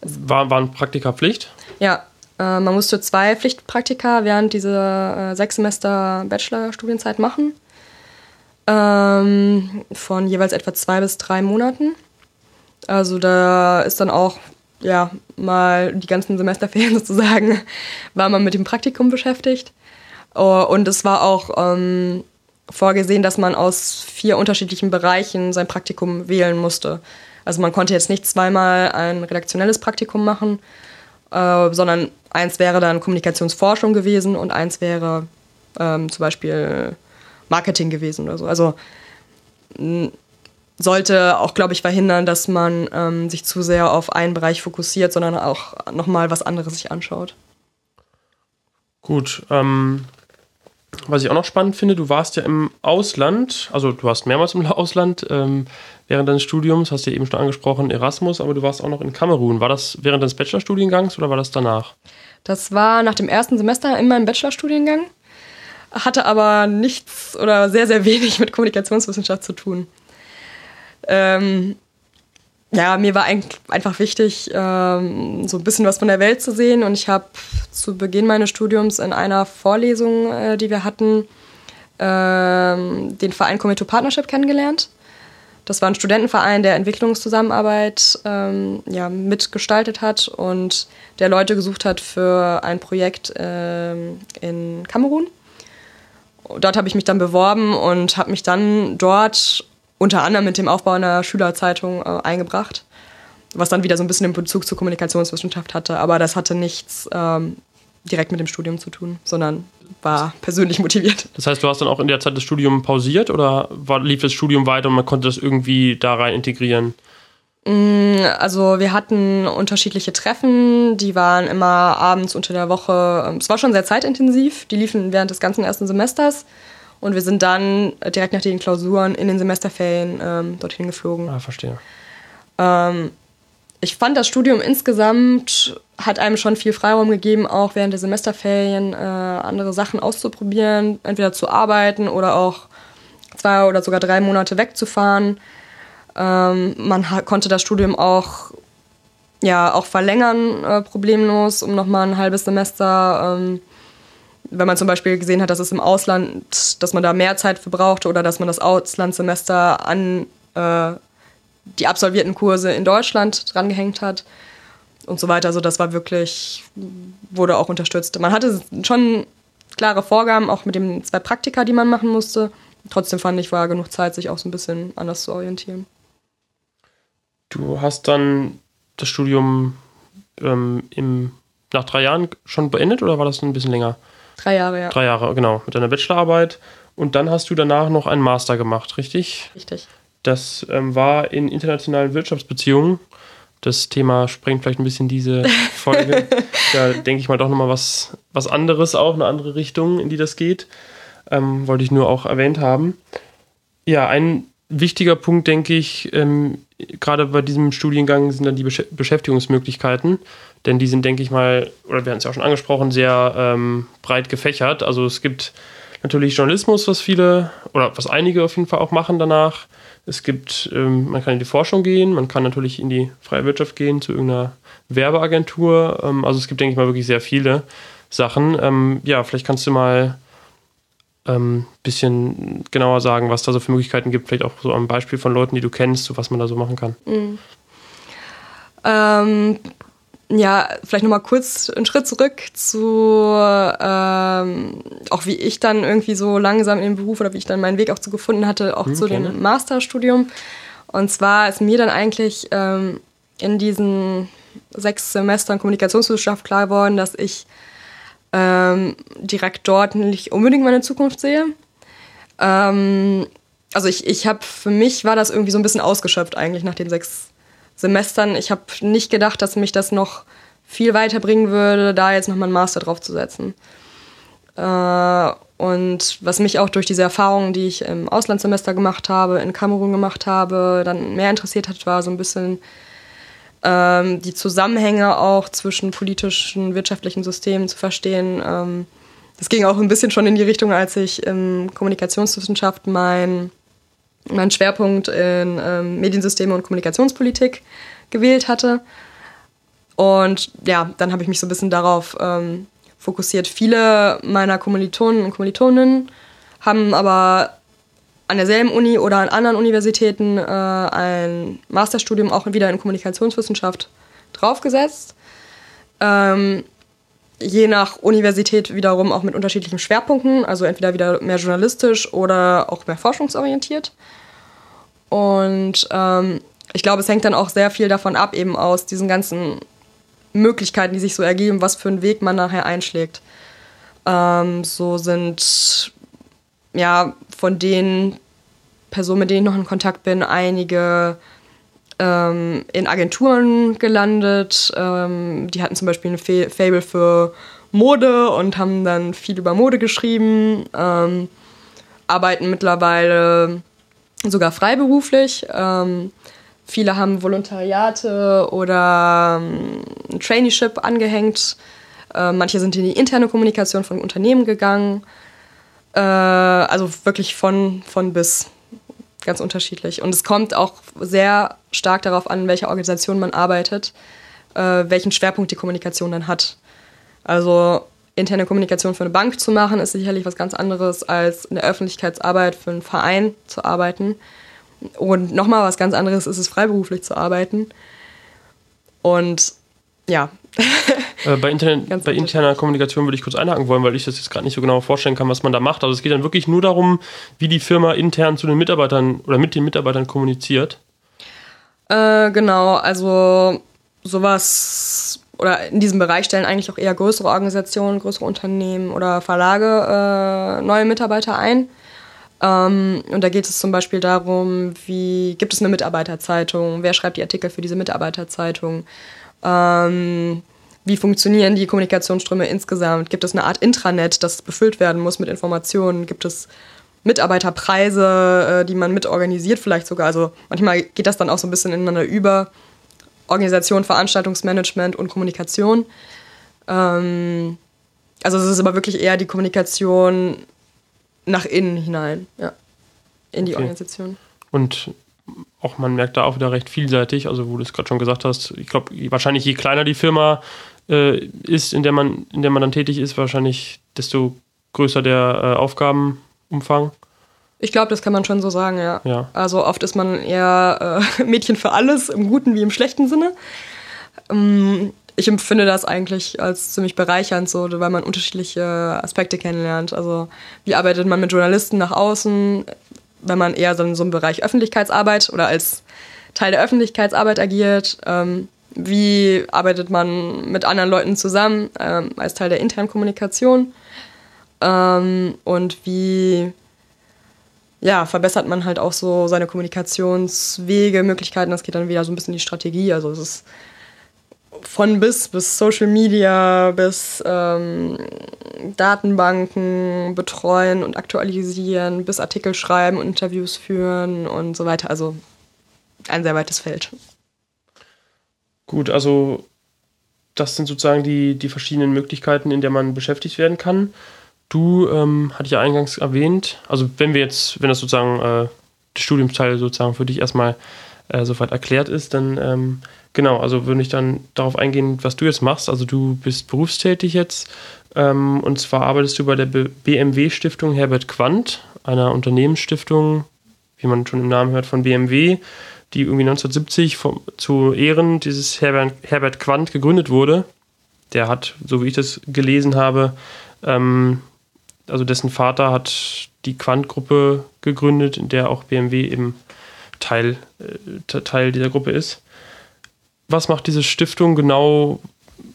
War, waren Praktika Pflicht?
Ja, äh, man musste zwei Pflichtpraktika während dieser äh, sechs Semester Bachelorstudienzeit machen. Ähm, von jeweils etwa zwei bis drei Monaten. Also da ist dann auch ja mal die ganzen Semesterferien sozusagen, war man mit dem Praktikum beschäftigt. Oh, und es war auch ähm, vorgesehen, dass man aus vier unterschiedlichen Bereichen sein Praktikum wählen musste. Also man konnte jetzt nicht zweimal ein redaktionelles Praktikum machen, äh, sondern eins wäre dann Kommunikationsforschung gewesen und eins wäre ähm, zum Beispiel Marketing gewesen oder so. Also sollte auch, glaube ich, verhindern, dass man ähm, sich zu sehr auf einen Bereich fokussiert, sondern auch nochmal was anderes sich anschaut.
Gut, ähm, was ich auch noch spannend finde, du warst ja im Ausland, also du warst mehrmals im Ausland ähm, während deines Studiums, hast du ja eben schon angesprochen, Erasmus, aber du warst auch noch in Kamerun. War das während deines Bachelorstudiengangs oder war das danach?
Das war nach dem ersten Semester in meinem Bachelorstudiengang, hatte aber nichts oder sehr, sehr wenig mit Kommunikationswissenschaft zu tun. Ähm, ja, mir war einfach wichtig, ähm, so ein bisschen was von der Welt zu sehen. Und ich habe zu Beginn meines Studiums in einer Vorlesung, äh, die wir hatten, ähm, den Verein Comito Partnership kennengelernt. Das war ein Studentenverein, der Entwicklungszusammenarbeit ähm, ja, mitgestaltet hat und der Leute gesucht hat für ein Projekt ähm, in Kamerun. Dort habe ich mich dann beworben und habe mich dann dort unter anderem mit dem Aufbau einer Schülerzeitung äh, eingebracht, was dann wieder so ein bisschen den Bezug zur Kommunikationswissenschaft hatte. Aber das hatte nichts ähm, direkt mit dem Studium zu tun, sondern war persönlich motiviert.
Das heißt, du hast dann auch in der Zeit das Studium pausiert oder war, lief das Studium weiter und man konnte das irgendwie da rein integrieren?
Mm, also wir hatten unterschiedliche Treffen, die waren immer abends unter der Woche. Ähm, es war schon sehr zeitintensiv, die liefen während des ganzen ersten Semesters. Und wir sind dann direkt nach den Klausuren in den Semesterferien ähm, dorthin geflogen.
Ah, verstehe.
Ähm, ich fand, das Studium insgesamt hat einem schon viel Freiraum gegeben, auch während der Semesterferien äh, andere Sachen auszuprobieren, entweder zu arbeiten oder auch zwei oder sogar drei Monate wegzufahren. Ähm, man konnte das Studium auch, ja, auch verlängern, äh, problemlos, um nochmal ein halbes Semester ähm, wenn man zum Beispiel gesehen hat, dass es im Ausland, dass man da mehr Zeit für brauchte oder dass man das Auslandssemester an äh, die absolvierten Kurse in Deutschland drangehängt hat und so weiter. Also das war wirklich, wurde auch unterstützt. Man hatte schon klare Vorgaben, auch mit den zwei Praktika, die man machen musste. Trotzdem fand ich, war genug Zeit, sich auch so ein bisschen anders zu orientieren.
Du hast dann das Studium ähm, im, nach drei Jahren schon beendet oder war das ein bisschen länger?
Drei Jahre, ja.
Drei Jahre, genau, mit deiner Bachelorarbeit. Und dann hast du danach noch einen Master gemacht, richtig?
Richtig.
Das ähm, war in internationalen Wirtschaftsbeziehungen. Das Thema sprengt vielleicht ein bisschen diese Folge. da denke ich mal doch nochmal was, was anderes auch, eine andere Richtung, in die das geht. Ähm, wollte ich nur auch erwähnt haben. Ja, ein wichtiger Punkt, denke ich, ähm, gerade bei diesem Studiengang sind dann die Besch Beschäftigungsmöglichkeiten, denn die sind, denke ich mal, oder wir haben es ja auch schon angesprochen, sehr ähm, breit gefächert. Also es gibt natürlich Journalismus, was viele oder was einige auf jeden Fall auch machen danach. Es gibt, ähm, man kann in die Forschung gehen, man kann natürlich in die freie Wirtschaft gehen, zu irgendeiner Werbeagentur. Ähm, also es gibt, denke ich mal, wirklich sehr viele Sachen. Ähm, ja, vielleicht kannst du mal ähm, bisschen genauer sagen, was da so für Möglichkeiten gibt, vielleicht auch so am Beispiel von Leuten, die du kennst, so was man da so machen kann.
Mhm. Ähm, ja, vielleicht nochmal kurz einen Schritt zurück zu ähm, auch wie ich dann irgendwie so langsam in den Beruf oder wie ich dann meinen Weg auch zu gefunden hatte, auch mhm, zu dem Masterstudium. Und zwar ist mir dann eigentlich ähm, in diesen sechs Semestern Kommunikationswissenschaft klar geworden, dass ich ähm, direkt dort nicht unbedingt meine Zukunft sehe. Ähm, also ich, ich habe, für mich war das irgendwie so ein bisschen ausgeschöpft eigentlich nach den sechs Semestern. Ich habe nicht gedacht, dass mich das noch viel weiterbringen würde, da jetzt nochmal einen Master draufzusetzen. Äh, und was mich auch durch diese Erfahrungen, die ich im Auslandssemester gemacht habe, in Kamerun gemacht habe, dann mehr interessiert hat, war so ein bisschen ähm, die Zusammenhänge auch zwischen politischen, wirtschaftlichen Systemen zu verstehen. Ähm, das ging auch ein bisschen schon in die Richtung, als ich in Kommunikationswissenschaft mein, meinen Schwerpunkt in ähm, Mediensysteme und Kommunikationspolitik gewählt hatte. Und ja, dann habe ich mich so ein bisschen darauf ähm, fokussiert. Viele meiner Kommilitonen und Kommilitoninnen haben aber an derselben Uni oder an anderen Universitäten äh, ein Masterstudium auch wieder in Kommunikationswissenschaft draufgesetzt. Ähm, je nach Universität wiederum auch mit unterschiedlichen Schwerpunkten, also entweder wieder mehr journalistisch oder auch mehr forschungsorientiert. Und ähm, ich glaube, es hängt dann auch sehr viel davon ab, eben aus diesen ganzen Möglichkeiten, die sich so ergeben, was für einen Weg man nachher einschlägt. Ähm, so sind ja von den Personen, mit denen ich noch in Kontakt bin, einige ähm, in Agenturen gelandet. Ähm, die hatten zum Beispiel ein Fable für Mode und haben dann viel über Mode geschrieben, ähm, arbeiten mittlerweile sogar freiberuflich. Ähm, viele haben Volontariate oder ähm, ein Traineeship angehängt. Äh, manche sind in die interne Kommunikation von Unternehmen gegangen. Äh, also wirklich von, von bis ganz unterschiedlich. Und es kommt auch sehr stark darauf an, in welcher Organisation man arbeitet, äh, welchen Schwerpunkt die Kommunikation dann hat. Also interne Kommunikation für eine Bank zu machen, ist sicherlich was ganz anderes, als in der Öffentlichkeitsarbeit für einen Verein zu arbeiten. Und nochmal was ganz anderes ist es, freiberuflich zu arbeiten. Und ja.
äh, bei, Internet, bei interner Kommunikation würde ich kurz einhaken wollen, weil ich das jetzt gerade nicht so genau vorstellen kann, was man da macht. Also es geht dann wirklich nur darum, wie die Firma intern zu den Mitarbeitern oder mit den Mitarbeitern kommuniziert.
Äh, genau, also sowas oder in diesem Bereich stellen eigentlich auch eher größere Organisationen, größere Unternehmen oder Verlage äh, neue Mitarbeiter ein. Ähm, und da geht es zum Beispiel darum, wie gibt es eine Mitarbeiterzeitung, wer schreibt die Artikel für diese Mitarbeiterzeitung, ähm, wie funktionieren die Kommunikationsströme insgesamt, gibt es eine Art Intranet, das befüllt werden muss mit Informationen, gibt es Mitarbeiterpreise, äh, die man mitorganisiert vielleicht sogar. Also manchmal geht das dann auch so ein bisschen ineinander über. Organisation, Veranstaltungsmanagement und Kommunikation. Ähm, also es ist aber wirklich eher die Kommunikation nach innen hinein, ja, in die okay. Organisation.
Und auch man merkt da auch wieder recht vielseitig, also wo du es gerade schon gesagt hast, ich glaube, wahrscheinlich je kleiner die Firma äh, ist, in der man, in der man dann tätig ist, wahrscheinlich desto größer der äh, Aufgabenumfang.
Ich glaube, das kann man schon so sagen, ja. ja. Also oft ist man eher äh, Mädchen für alles, im guten wie im schlechten Sinne. Ähm, ich empfinde das eigentlich als ziemlich bereichernd, so, weil man unterschiedliche Aspekte kennenlernt. Also wie arbeitet man mit Journalisten nach außen, wenn man eher so in so einem Bereich Öffentlichkeitsarbeit oder als Teil der Öffentlichkeitsarbeit agiert. Ähm, wie arbeitet man mit anderen Leuten zusammen ähm, als Teil der internen Kommunikation? Ähm, und wie ja, verbessert man halt auch so seine Kommunikationswege, Möglichkeiten. Das geht dann wieder so ein bisschen in die Strategie. Also es ist von bis, bis Social Media, bis ähm, Datenbanken betreuen und aktualisieren, bis Artikel schreiben und Interviews führen und so weiter. Also ein sehr weites Feld.
Gut, also das sind sozusagen die, die verschiedenen Möglichkeiten, in der man beschäftigt werden kann. Du ähm, hatte ich ja eingangs erwähnt, also wenn wir jetzt, wenn das sozusagen äh, der Studiumsteil sozusagen für dich erstmal äh, soweit erklärt ist, dann ähm, genau, also würde ich dann darauf eingehen, was du jetzt machst. Also du bist berufstätig jetzt ähm, und zwar arbeitest du bei der BMW Stiftung Herbert Quandt, einer Unternehmensstiftung, wie man schon im Namen hört, von BMW, die irgendwie 1970 vom, zu Ehren dieses Herbert, Herbert Quandt gegründet wurde. Der hat, so wie ich das gelesen habe, ähm, also dessen Vater hat die Quandt-Gruppe gegründet, in der auch BMW eben Teil, äh, Teil dieser Gruppe ist. Was macht diese Stiftung genau?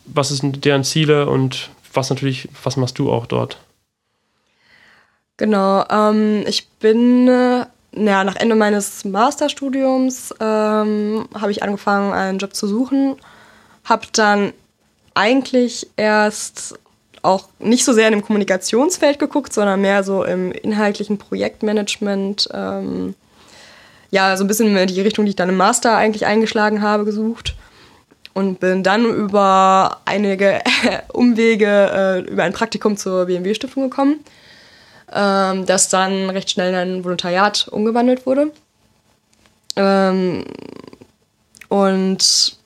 Was sind deren Ziele und was natürlich, was machst du auch dort?
Genau, ähm, ich bin äh, ja, nach Ende meines Masterstudiums ähm, habe ich angefangen, einen Job zu suchen, habe dann eigentlich erst auch nicht so sehr in dem Kommunikationsfeld geguckt, sondern mehr so im inhaltlichen Projektmanagement. Ähm, ja, so ein bisschen in die Richtung, die ich dann im Master eigentlich eingeschlagen habe, gesucht. Und bin dann über einige Umwege äh, über ein Praktikum zur BMW-Stiftung gekommen, ähm, das dann recht schnell in ein Volontariat umgewandelt wurde. Ähm, und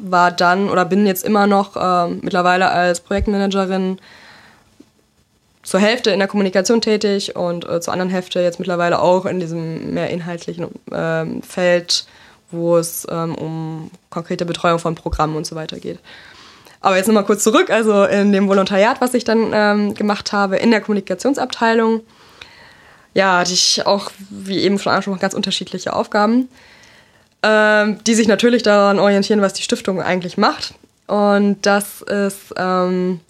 war dann oder bin jetzt immer noch äh, mittlerweile als Projektmanagerin zur Hälfte in der Kommunikation tätig und äh, zur anderen Hälfte jetzt mittlerweile auch in diesem mehr inhaltlichen äh, Feld, wo es ähm, um konkrete Betreuung von Programmen und so weiter geht. Aber jetzt nochmal kurz zurück, also in dem Volontariat, was ich dann ähm, gemacht habe, in der Kommunikationsabteilung, ja, hatte ich auch, wie eben schon angesprochen, ganz unterschiedliche Aufgaben ähm, die sich natürlich daran orientieren, was die Stiftung eigentlich macht. Und das ist ähm,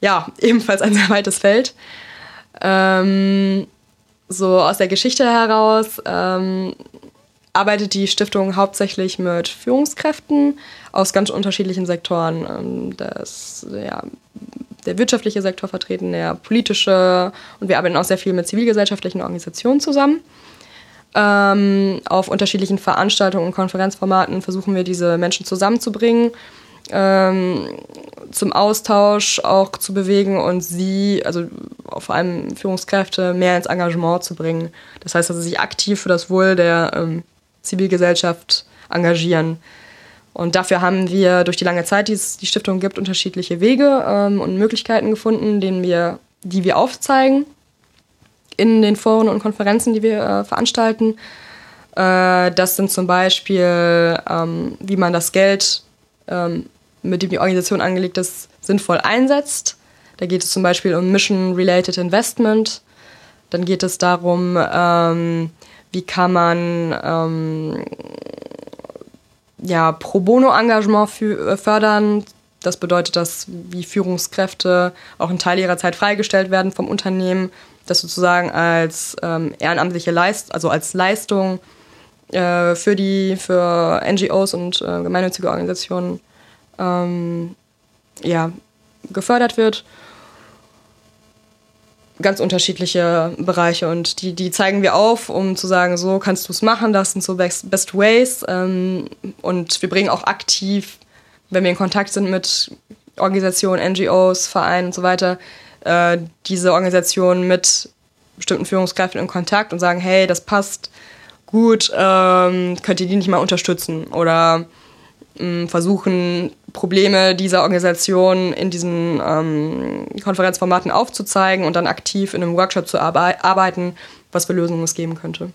ja ebenfalls ein sehr weites Feld. Ähm, so aus der Geschichte heraus ähm, arbeitet die Stiftung hauptsächlich mit Führungskräften aus ganz unterschiedlichen Sektoren. Ähm, das, ja, der wirtschaftliche Sektor vertreten, der politische und wir arbeiten auch sehr viel mit zivilgesellschaftlichen Organisationen zusammen. Ähm, auf unterschiedlichen Veranstaltungen und Konferenzformaten versuchen wir diese Menschen zusammenzubringen, ähm, zum Austausch auch zu bewegen und sie, also vor allem Führungskräfte, mehr ins Engagement zu bringen. Das heißt, dass sie sich aktiv für das Wohl der ähm, Zivilgesellschaft engagieren. Und dafür haben wir durch die lange Zeit, die es die Stiftung gibt, unterschiedliche Wege ähm, und Möglichkeiten gefunden, denen wir, die wir aufzeigen in den Foren und Konferenzen, die wir äh, veranstalten. Äh, das sind zum Beispiel, ähm, wie man das Geld, ähm, mit dem die Organisation angelegt ist, sinnvoll einsetzt. Da geht es zum Beispiel um Mission-Related Investment. Dann geht es darum, ähm, wie kann man ähm, ja, Pro Bono-Engagement äh, fördern. Das bedeutet, dass wie Führungskräfte auch einen Teil ihrer Zeit freigestellt werden vom Unternehmen, das sozusagen als ähm, ehrenamtliche Leistung, also als Leistung äh, für die für NGOs und äh, gemeinnützige Organisationen ähm, ja, gefördert wird. Ganz unterschiedliche Bereiche und die, die zeigen wir auf, um zu sagen, so kannst du es machen, das sind so best, best ways. Ähm, und wir bringen auch aktiv, wenn wir in Kontakt sind mit Organisationen, NGOs, Vereinen und so weiter, äh, diese Organisation mit bestimmten Führungskräften in Kontakt und sagen, hey, das passt gut, ähm, könnt ihr die nicht mal unterstützen oder versuchen, Probleme dieser Organisation in diesen ähm, Konferenzformaten aufzuzeigen und dann aktiv in einem Workshop zu arbe arbeiten, was für Lösungen es geben könnte.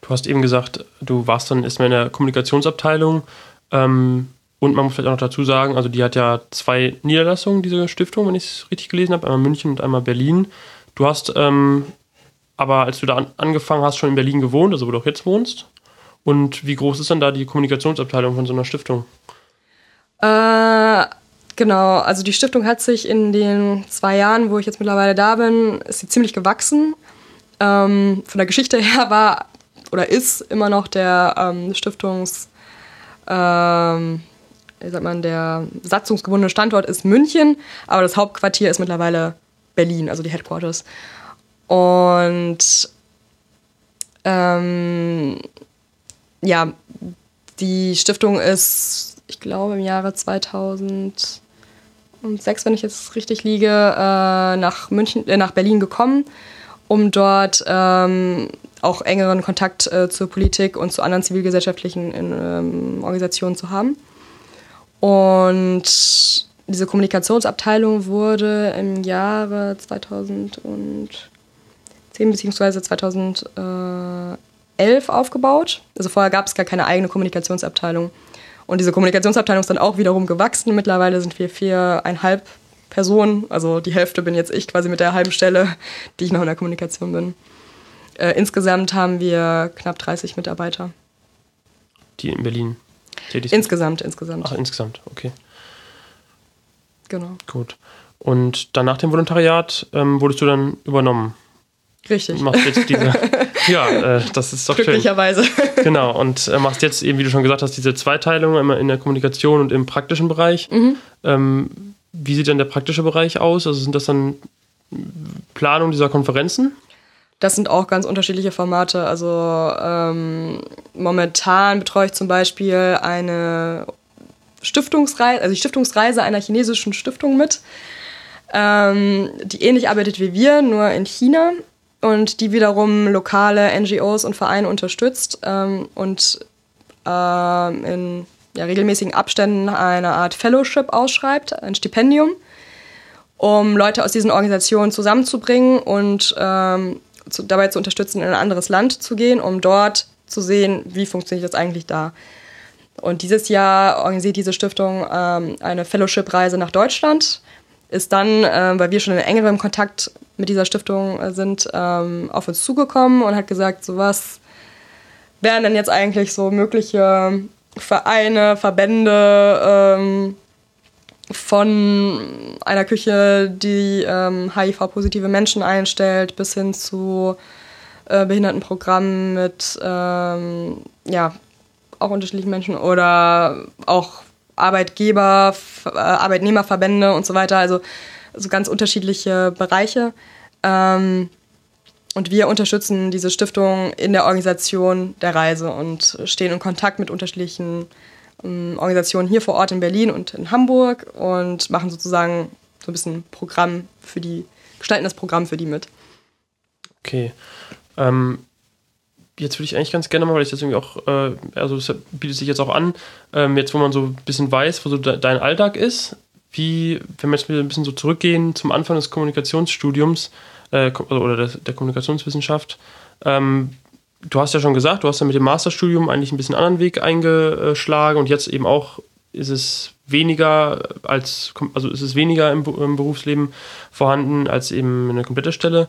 Du hast eben gesagt, du warst dann erstmal in der Kommunikationsabteilung. Ähm, und man muss vielleicht auch noch dazu sagen, also die hat ja zwei Niederlassungen, diese Stiftung, wenn ich es richtig gelesen habe, einmal München und einmal Berlin. Du hast ähm, aber, als du da an, angefangen hast, schon in Berlin gewohnt, also wo du auch jetzt wohnst. Und wie groß ist dann da die Kommunikationsabteilung von so einer Stiftung?
Äh, genau, also die Stiftung hat sich in den zwei Jahren, wo ich jetzt mittlerweile da bin, ist sie ziemlich gewachsen. Ähm, von der Geschichte her war oder ist immer noch der ähm, Stiftungs ähm, wie sagt man, der satzungsgebundene Standort ist München, aber das Hauptquartier ist mittlerweile Berlin, also die Headquarters. Und ähm, ja, die Stiftung ist, ich glaube, im Jahre 2006, wenn ich jetzt richtig liege, äh, nach, München, äh, nach Berlin gekommen, um dort ähm, auch engeren Kontakt äh, zur Politik und zu anderen zivilgesellschaftlichen ähm, Organisationen zu haben. Und diese Kommunikationsabteilung wurde im Jahre 2010 bzw. 2011 aufgebaut. Also vorher gab es gar keine eigene Kommunikationsabteilung. Und diese Kommunikationsabteilung ist dann auch wiederum gewachsen. Mittlerweile sind wir viereinhalb Personen. Also die Hälfte bin jetzt ich quasi mit der halben Stelle, die ich noch in der Kommunikation bin. Äh, insgesamt haben wir knapp 30 Mitarbeiter.
Die in Berlin
tätig sind? Insgesamt, insgesamt.
Ach, insgesamt, okay.
Genau.
Gut. Und dann nach dem Volontariat ähm, wurdest du dann übernommen.
Richtig.
Machst jetzt diese Ja, äh, das ist doch
Glücklicherweise.
schön. Genau, und äh, machst jetzt eben, wie du schon gesagt hast, diese Zweiteilung immer in der Kommunikation und im praktischen Bereich. Mhm. Ähm, wie sieht denn der praktische Bereich aus? Also sind das dann Planung dieser Konferenzen?
Das sind auch ganz unterschiedliche Formate. Also ähm, momentan betreue ich zum Beispiel eine Stiftungsreise, also die Stiftungsreise einer chinesischen Stiftung mit, ähm, die ähnlich arbeitet wie wir, nur in China und die wiederum lokale NGOs und Vereine unterstützt ähm, und ähm, in ja, regelmäßigen Abständen eine Art Fellowship ausschreibt, ein Stipendium, um Leute aus diesen Organisationen zusammenzubringen und ähm, zu, dabei zu unterstützen, in ein anderes Land zu gehen, um dort zu sehen, wie funktioniert das eigentlich da. Und dieses Jahr organisiert diese Stiftung ähm, eine Fellowship-Reise nach Deutschland. Ist dann, äh, weil wir schon in engerem Kontakt mit dieser Stiftung äh, sind, ähm, auf uns zugekommen und hat gesagt, so was wären denn jetzt eigentlich so mögliche Vereine, Verbände ähm, von einer Küche, die ähm, HIV-positive Menschen einstellt, bis hin zu äh, Behindertenprogrammen mit ähm, ja, auch unterschiedlichen Menschen oder auch Arbeitgeber, äh, Arbeitnehmerverbände und so weiter, also, also ganz unterschiedliche Bereiche. Ähm, und wir unterstützen diese Stiftung in der Organisation der Reise und stehen in Kontakt mit unterschiedlichen ähm, Organisationen hier vor Ort in Berlin und in Hamburg und machen sozusagen so ein bisschen Programm für die, gestalten das Programm für die mit.
Okay. Ähm, jetzt würde ich eigentlich ganz gerne mal, weil ich das irgendwie auch, äh, also das bietet sich jetzt auch an, ähm, jetzt wo man so ein bisschen weiß, wo so de dein Alltag ist, wie, wenn wir jetzt wieder ein bisschen so zurückgehen zum Anfang des Kommunikationsstudiums äh, oder der, der Kommunikationswissenschaft, ähm, du hast ja schon gesagt, du hast ja mit dem Masterstudium eigentlich ein bisschen anderen Weg eingeschlagen und jetzt eben auch ist es weniger als, also ist es weniger im, im Berufsleben vorhanden als eben eine komplette Stelle.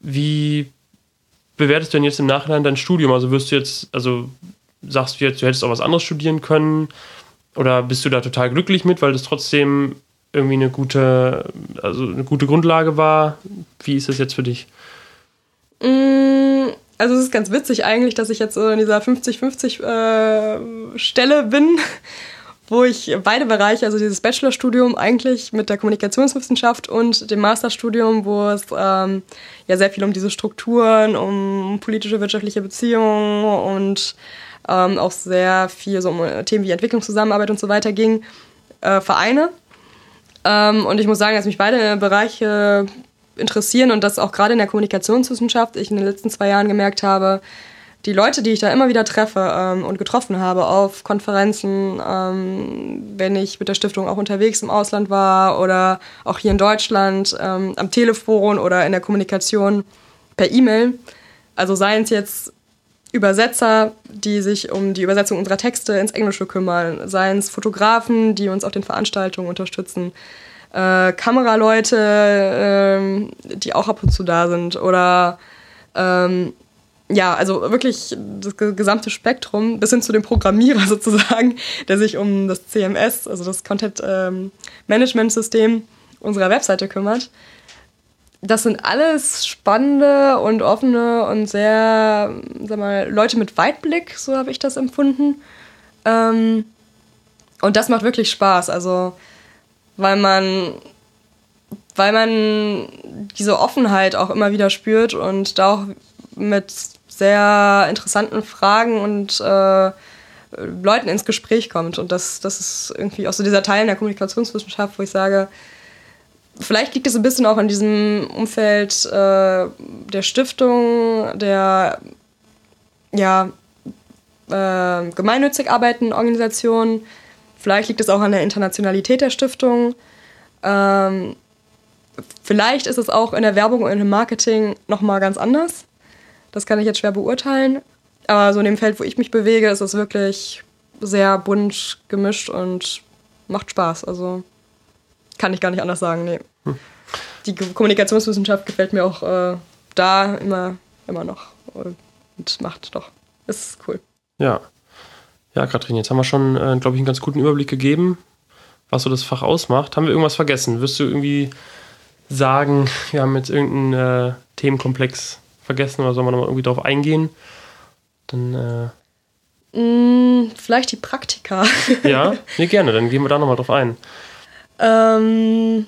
Wie bewertest du denn jetzt im Nachhinein dein Studium? Also wirst du jetzt, also sagst du jetzt, du hättest auch was anderes studieren können? Oder bist du da total glücklich mit, weil das trotzdem irgendwie eine gute, also eine gute Grundlage war? Wie ist das jetzt für dich?
Mm, also es ist ganz witzig eigentlich, dass ich jetzt so in dieser 50-50 äh, Stelle bin wo ich beide Bereiche, also dieses Bachelorstudium eigentlich mit der Kommunikationswissenschaft und dem Masterstudium, wo es ähm, ja sehr viel um diese Strukturen, um politische, wirtschaftliche Beziehungen und ähm, auch sehr viel so um Themen wie Entwicklungszusammenarbeit und so weiter ging, äh, vereine. Ähm, und ich muss sagen, dass mich beide Bereiche interessieren und dass auch gerade in der Kommunikationswissenschaft ich in den letzten zwei Jahren gemerkt habe, die Leute, die ich da immer wieder treffe ähm, und getroffen habe auf Konferenzen, ähm, wenn ich mit der Stiftung auch unterwegs im Ausland war oder auch hier in Deutschland ähm, am Telefon oder in der Kommunikation per E-Mail. Also seien es jetzt Übersetzer, die sich um die Übersetzung unserer Texte ins Englische kümmern, seien es Fotografen, die uns auf den Veranstaltungen unterstützen, äh, Kameraleute, äh, die auch ab und zu da sind oder ähm, ja, also wirklich das gesamte Spektrum, bis hin zu dem Programmierer sozusagen, der sich um das CMS, also das Content ähm, Management System unserer Webseite kümmert. Das sind alles spannende und offene und sehr, sag mal, Leute mit Weitblick, so habe ich das empfunden. Ähm, und das macht wirklich Spaß, also weil man weil man diese Offenheit auch immer wieder spürt und da auch mit sehr interessanten Fragen und äh, Leuten ins Gespräch kommt. Und das, das ist irgendwie auch so dieser Teil in der Kommunikationswissenschaft, wo ich sage, vielleicht liegt es ein bisschen auch in diesem Umfeld äh, der Stiftung, der ja, äh, gemeinnützig arbeitenden Organisationen. Vielleicht liegt es auch an der Internationalität der Stiftung. Ähm, vielleicht ist es auch in der Werbung und im Marketing nochmal ganz anders. Das kann ich jetzt schwer beurteilen. Aber so in dem Feld, wo ich mich bewege, ist es wirklich sehr bunt gemischt und macht Spaß. Also kann ich gar nicht anders sagen, nee. Hm. Die Kommunikationswissenschaft gefällt mir auch äh, da immer, immer noch und macht doch. Ist cool.
Ja. Ja, Katrin, jetzt haben wir schon, äh, glaube ich, einen ganz guten Überblick gegeben, was so das Fach ausmacht. Haben wir irgendwas vergessen? Wirst du irgendwie sagen, wir haben jetzt irgendeinen äh, Themenkomplex vergessen oder soll man nochmal irgendwie drauf eingehen? Dann.
Äh mm, vielleicht die Praktika.
ja, nee, gerne, dann gehen wir da nochmal drauf ein.
Ähm,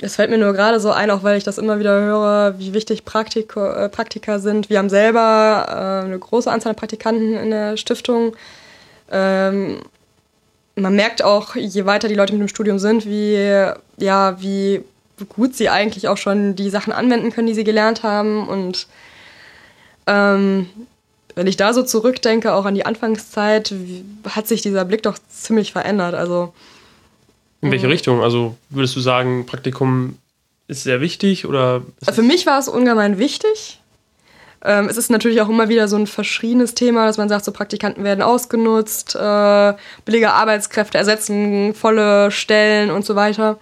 es fällt mir nur gerade so ein, auch weil ich das immer wieder höre, wie wichtig Praktiko, äh, Praktika sind. Wir haben selber äh, eine große Anzahl an Praktikanten in der Stiftung. Ähm, man merkt auch, je weiter die Leute mit dem Studium sind, wie, ja, wie gut sie eigentlich auch schon die Sachen anwenden können, die sie gelernt haben. Und ähm, wenn ich da so zurückdenke, auch an die Anfangszeit, hat sich dieser Blick doch ziemlich verändert. Also
in welche mhm. Richtung? Also würdest du sagen, Praktikum ist sehr wichtig oder?
Für mich war es ungemein wichtig. Ähm, es ist natürlich auch immer wieder so ein verschriebenes Thema, dass man sagt, so Praktikanten werden ausgenutzt, äh, billige Arbeitskräfte ersetzen volle Stellen und so weiter.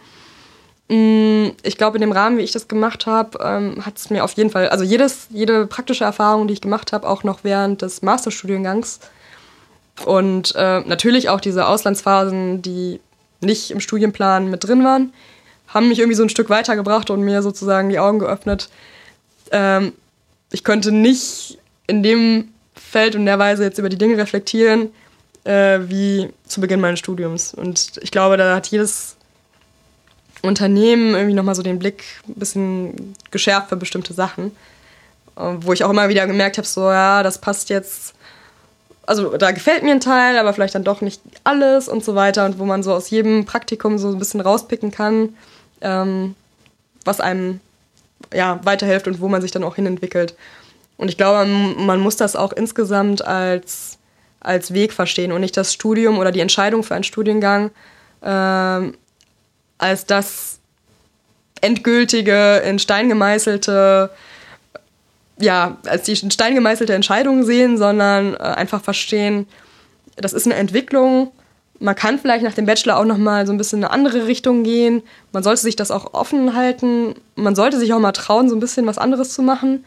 Mm, ich glaube, in dem Rahmen, wie ich das gemacht habe, ähm, hat es mir auf jeden Fall, also jedes, jede praktische Erfahrung, die ich gemacht habe, auch noch während des Masterstudiengangs und äh, natürlich auch diese Auslandsphasen, die nicht im Studienplan mit drin waren, haben mich irgendwie so ein Stück weitergebracht und mir sozusagen die Augen geöffnet. Ähm, ich konnte nicht in dem Feld und der Weise jetzt über die Dinge reflektieren, äh, wie zu Beginn meines Studiums. Und ich glaube, da hat jedes Unternehmen irgendwie nochmal so den Blick ein bisschen geschärft für bestimmte Sachen. Äh, wo ich auch immer wieder gemerkt habe, so, ja, das passt jetzt also da gefällt mir ein Teil, aber vielleicht dann doch nicht alles und so weiter. Und wo man so aus jedem Praktikum so ein bisschen rauspicken kann, ähm, was einem ja, weiterhilft und wo man sich dann auch hinentwickelt. Und ich glaube, man, muss das auch insgesamt als, als Weg verstehen und nicht das Studium oder die Entscheidung für einen Studiengang ähm, als das endgültige, in Stein gemeißelte ja, als die in Stein gemeißelte Entscheidung sehen, sondern äh, einfach verstehen, das ist eine Entwicklung. Man kann vielleicht nach dem Bachelor auch nochmal so ein bisschen in eine andere Richtung gehen. Man sollte sich das auch offen halten. Man sollte sich auch mal trauen, so ein bisschen was anderes zu machen.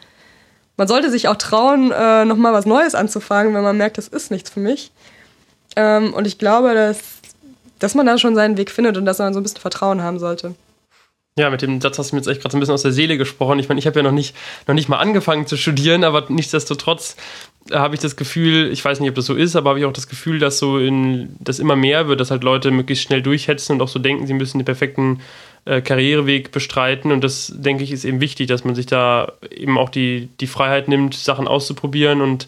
Man sollte sich auch trauen, äh, nochmal was Neues anzufangen, wenn man merkt, das ist nichts für mich. Ähm, und ich glaube, dass, dass man da schon seinen Weg findet und dass man so ein bisschen Vertrauen haben sollte.
Ja, mit dem Satz hast du mir jetzt echt gerade so ein bisschen aus der Seele gesprochen. Ich meine, ich habe ja noch nicht, noch nicht mal angefangen zu studieren, aber nichtsdestotrotz äh, habe ich das Gefühl, ich weiß nicht, ob das so ist, aber habe ich auch das Gefühl, dass so in, das immer mehr wird, dass halt Leute möglichst schnell durchhetzen und auch so denken, sie müssen den perfekten äh, Karriereweg bestreiten. Und das, denke ich, ist eben wichtig, dass man sich da eben auch die, die Freiheit nimmt, Sachen auszuprobieren und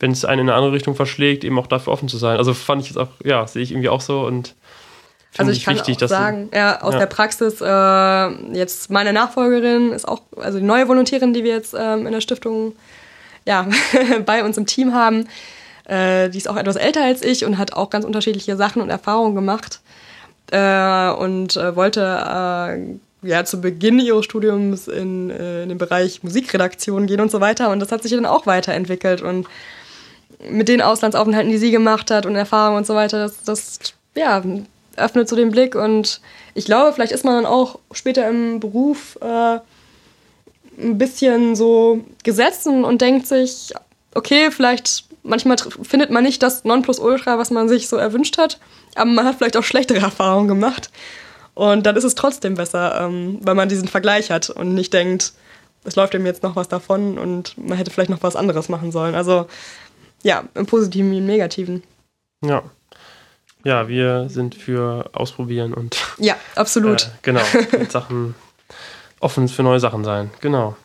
wenn es einen in eine andere Richtung verschlägt, eben auch dafür offen zu sein. Also fand ich jetzt auch, ja, sehe ich irgendwie auch so und
also ich, kann wichtig, auch sagen, ja, aus ja. der Praxis, äh, jetzt meine Nachfolgerin ist auch, also die neue Volontärin, die wir jetzt ähm, in der Stiftung ja, bei uns im Team haben, äh, die ist auch etwas älter als ich und hat auch ganz unterschiedliche Sachen und Erfahrungen gemacht äh, und äh, wollte äh, ja zu Beginn ihres Studiums in, äh, in den Bereich Musikredaktion gehen und so weiter und das hat sich dann auch weiterentwickelt und mit den Auslandsaufenthalten, die sie gemacht hat und Erfahrungen und so weiter, das, das ja, öffnet so den Blick und ich glaube, vielleicht ist man dann auch später im Beruf äh, ein bisschen so gesessen und denkt sich, okay, vielleicht manchmal findet man nicht das Nonplusultra, was man sich so erwünscht hat, aber man hat vielleicht auch schlechtere Erfahrungen gemacht. Und dann ist es trotzdem besser, ähm, weil man diesen Vergleich hat und nicht denkt, es läuft ihm jetzt noch was davon und man hätte vielleicht noch was anderes machen sollen. Also ja, im Positiven wie im Negativen.
Ja. Ja, wir sind für Ausprobieren und.
Ja, absolut.
Äh, genau. Sachen offen für neue Sachen sein. Genau.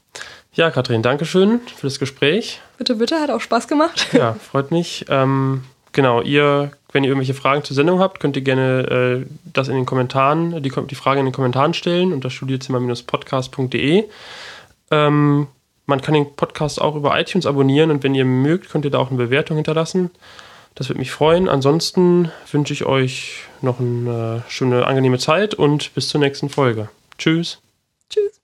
Ja, Kathrin, danke schön für das Gespräch.
Bitte, bitte, hat auch Spaß gemacht.
Ja, freut mich. Ähm, genau, ihr, wenn ihr irgendwelche Fragen zur Sendung habt, könnt ihr gerne äh, das in den Kommentaren, die, die Frage in den Kommentaren stellen unter studierzimmer-podcast.de. Ähm, man kann den Podcast auch über iTunes abonnieren und wenn ihr mögt, könnt ihr da auch eine Bewertung hinterlassen. Das würde mich freuen. Ansonsten wünsche ich euch noch eine schöne, angenehme Zeit und bis zur nächsten Folge. Tschüss.
Tschüss.